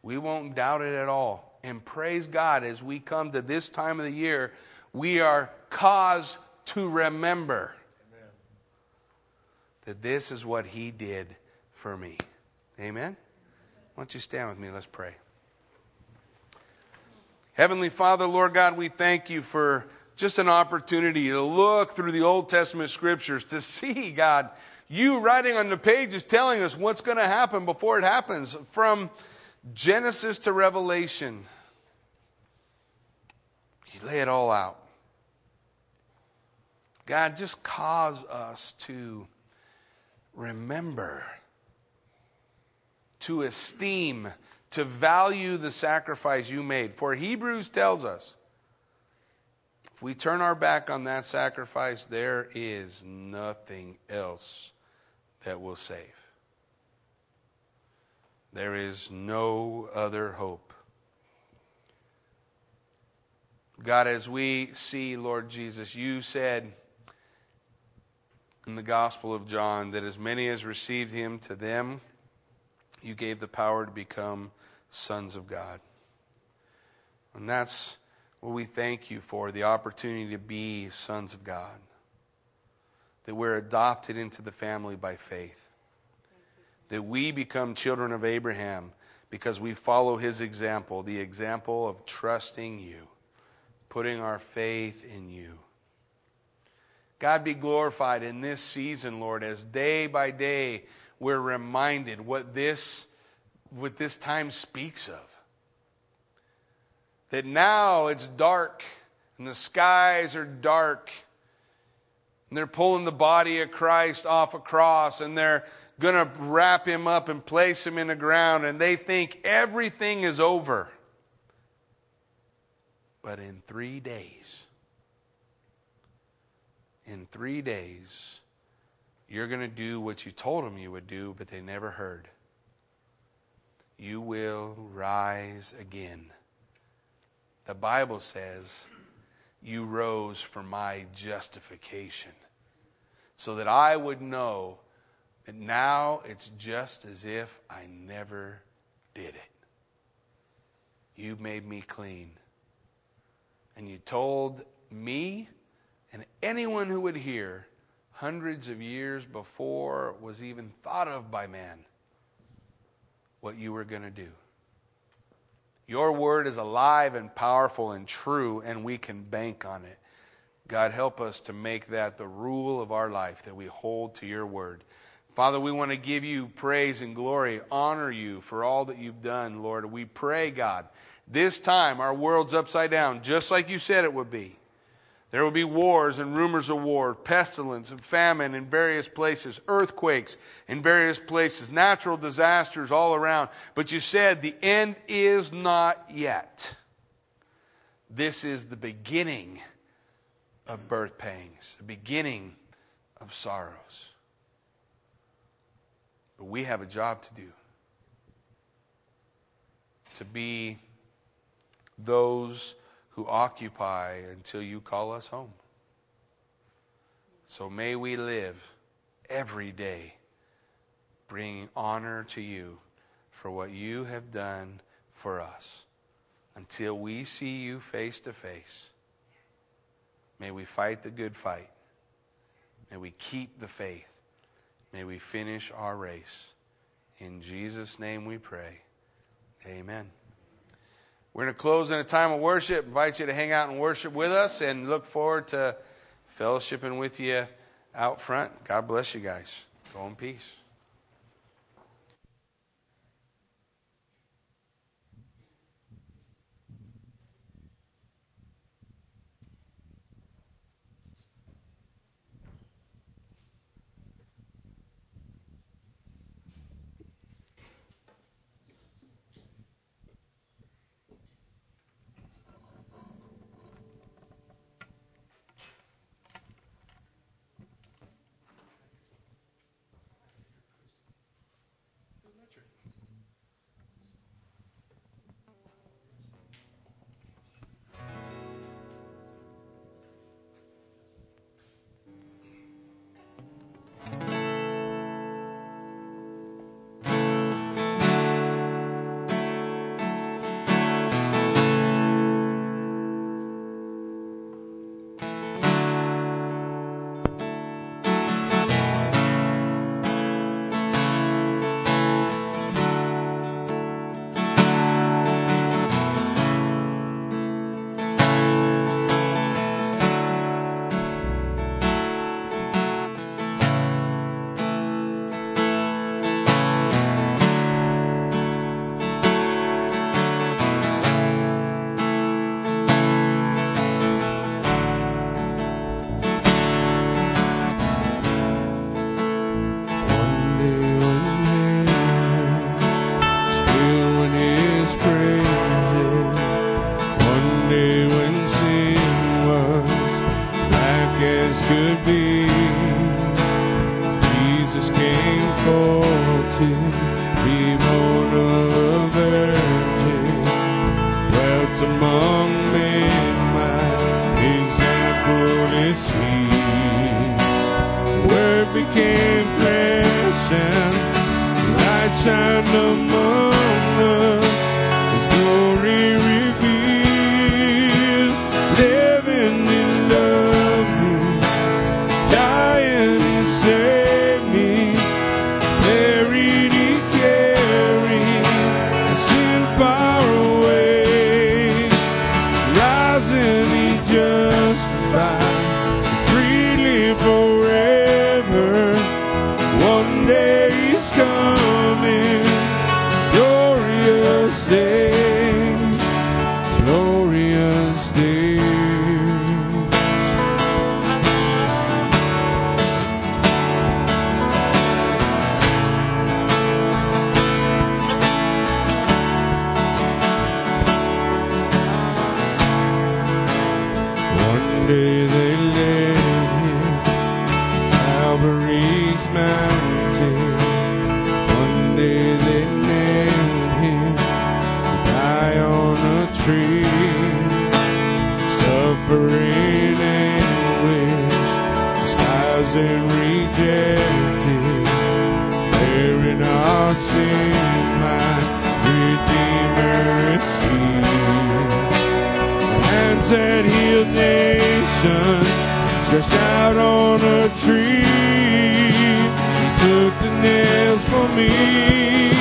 We won't doubt it at all. And praise God, as we come to this time of the year, we are caused to remember Amen. that this is what he did for me. Amen? Why don't you stand with me? Let's pray. Heavenly Father, Lord God, we thank you for just an opportunity to look through the Old Testament scriptures to see, God, you writing on the pages telling us what's going to happen before it happens from Genesis to Revelation. You lay it all out. God, just cause us to remember, to esteem, to value the sacrifice you made. For Hebrews tells us if we turn our back on that sacrifice, there is nothing else that will save. There is no other hope. God, as we see, Lord Jesus, you said in the Gospel of John that as many as received him, to them you gave the power to become sons of God. And that's well, we thank you for the opportunity to be sons of God, that we're adopted into the family by faith, that we become children of Abraham because we follow his example, the example of trusting you, putting our faith in you. God be glorified in this season, Lord, as day by day we're reminded what this, what this time speaks of that now it's dark and the skies are dark. And they're pulling the body of Christ off a cross and they're going to wrap him up and place him in the ground. And they think everything is over. But in three days, in three days, you're going to do what you told them you would do, but they never heard. you will rise again. The Bible says, You rose for my justification, so that I would know that now it's just as if I never did it. You made me clean. And you told me and anyone who would hear hundreds of years before was even thought of by man what you were going to do. Your word is alive and powerful and true, and we can bank on it. God, help us to make that the rule of our life, that we hold to your word. Father, we want to give you praise and glory, honor you for all that you've done, Lord. We pray, God, this time our world's upside down, just like you said it would be. There will be wars and rumors of war, pestilence and famine in various places, earthquakes in various places, natural disasters all around. But you said the end is not yet. This is the beginning of birth pangs, the beginning of sorrows. But we have a job to do to be those who occupy until you call us home. So may we live every day bringing honor to you for what you have done for us until we see you face to face. May we fight the good fight. May we keep the faith. May we finish our race. In Jesus' name we pray. Amen. We're going to close in a time of worship. Invite you to hang out and worship with us and look forward to fellowshipping with you out front. God bless you guys. Go in peace. mercy hands that healed nations stretched out on a tree. Took the nails for me.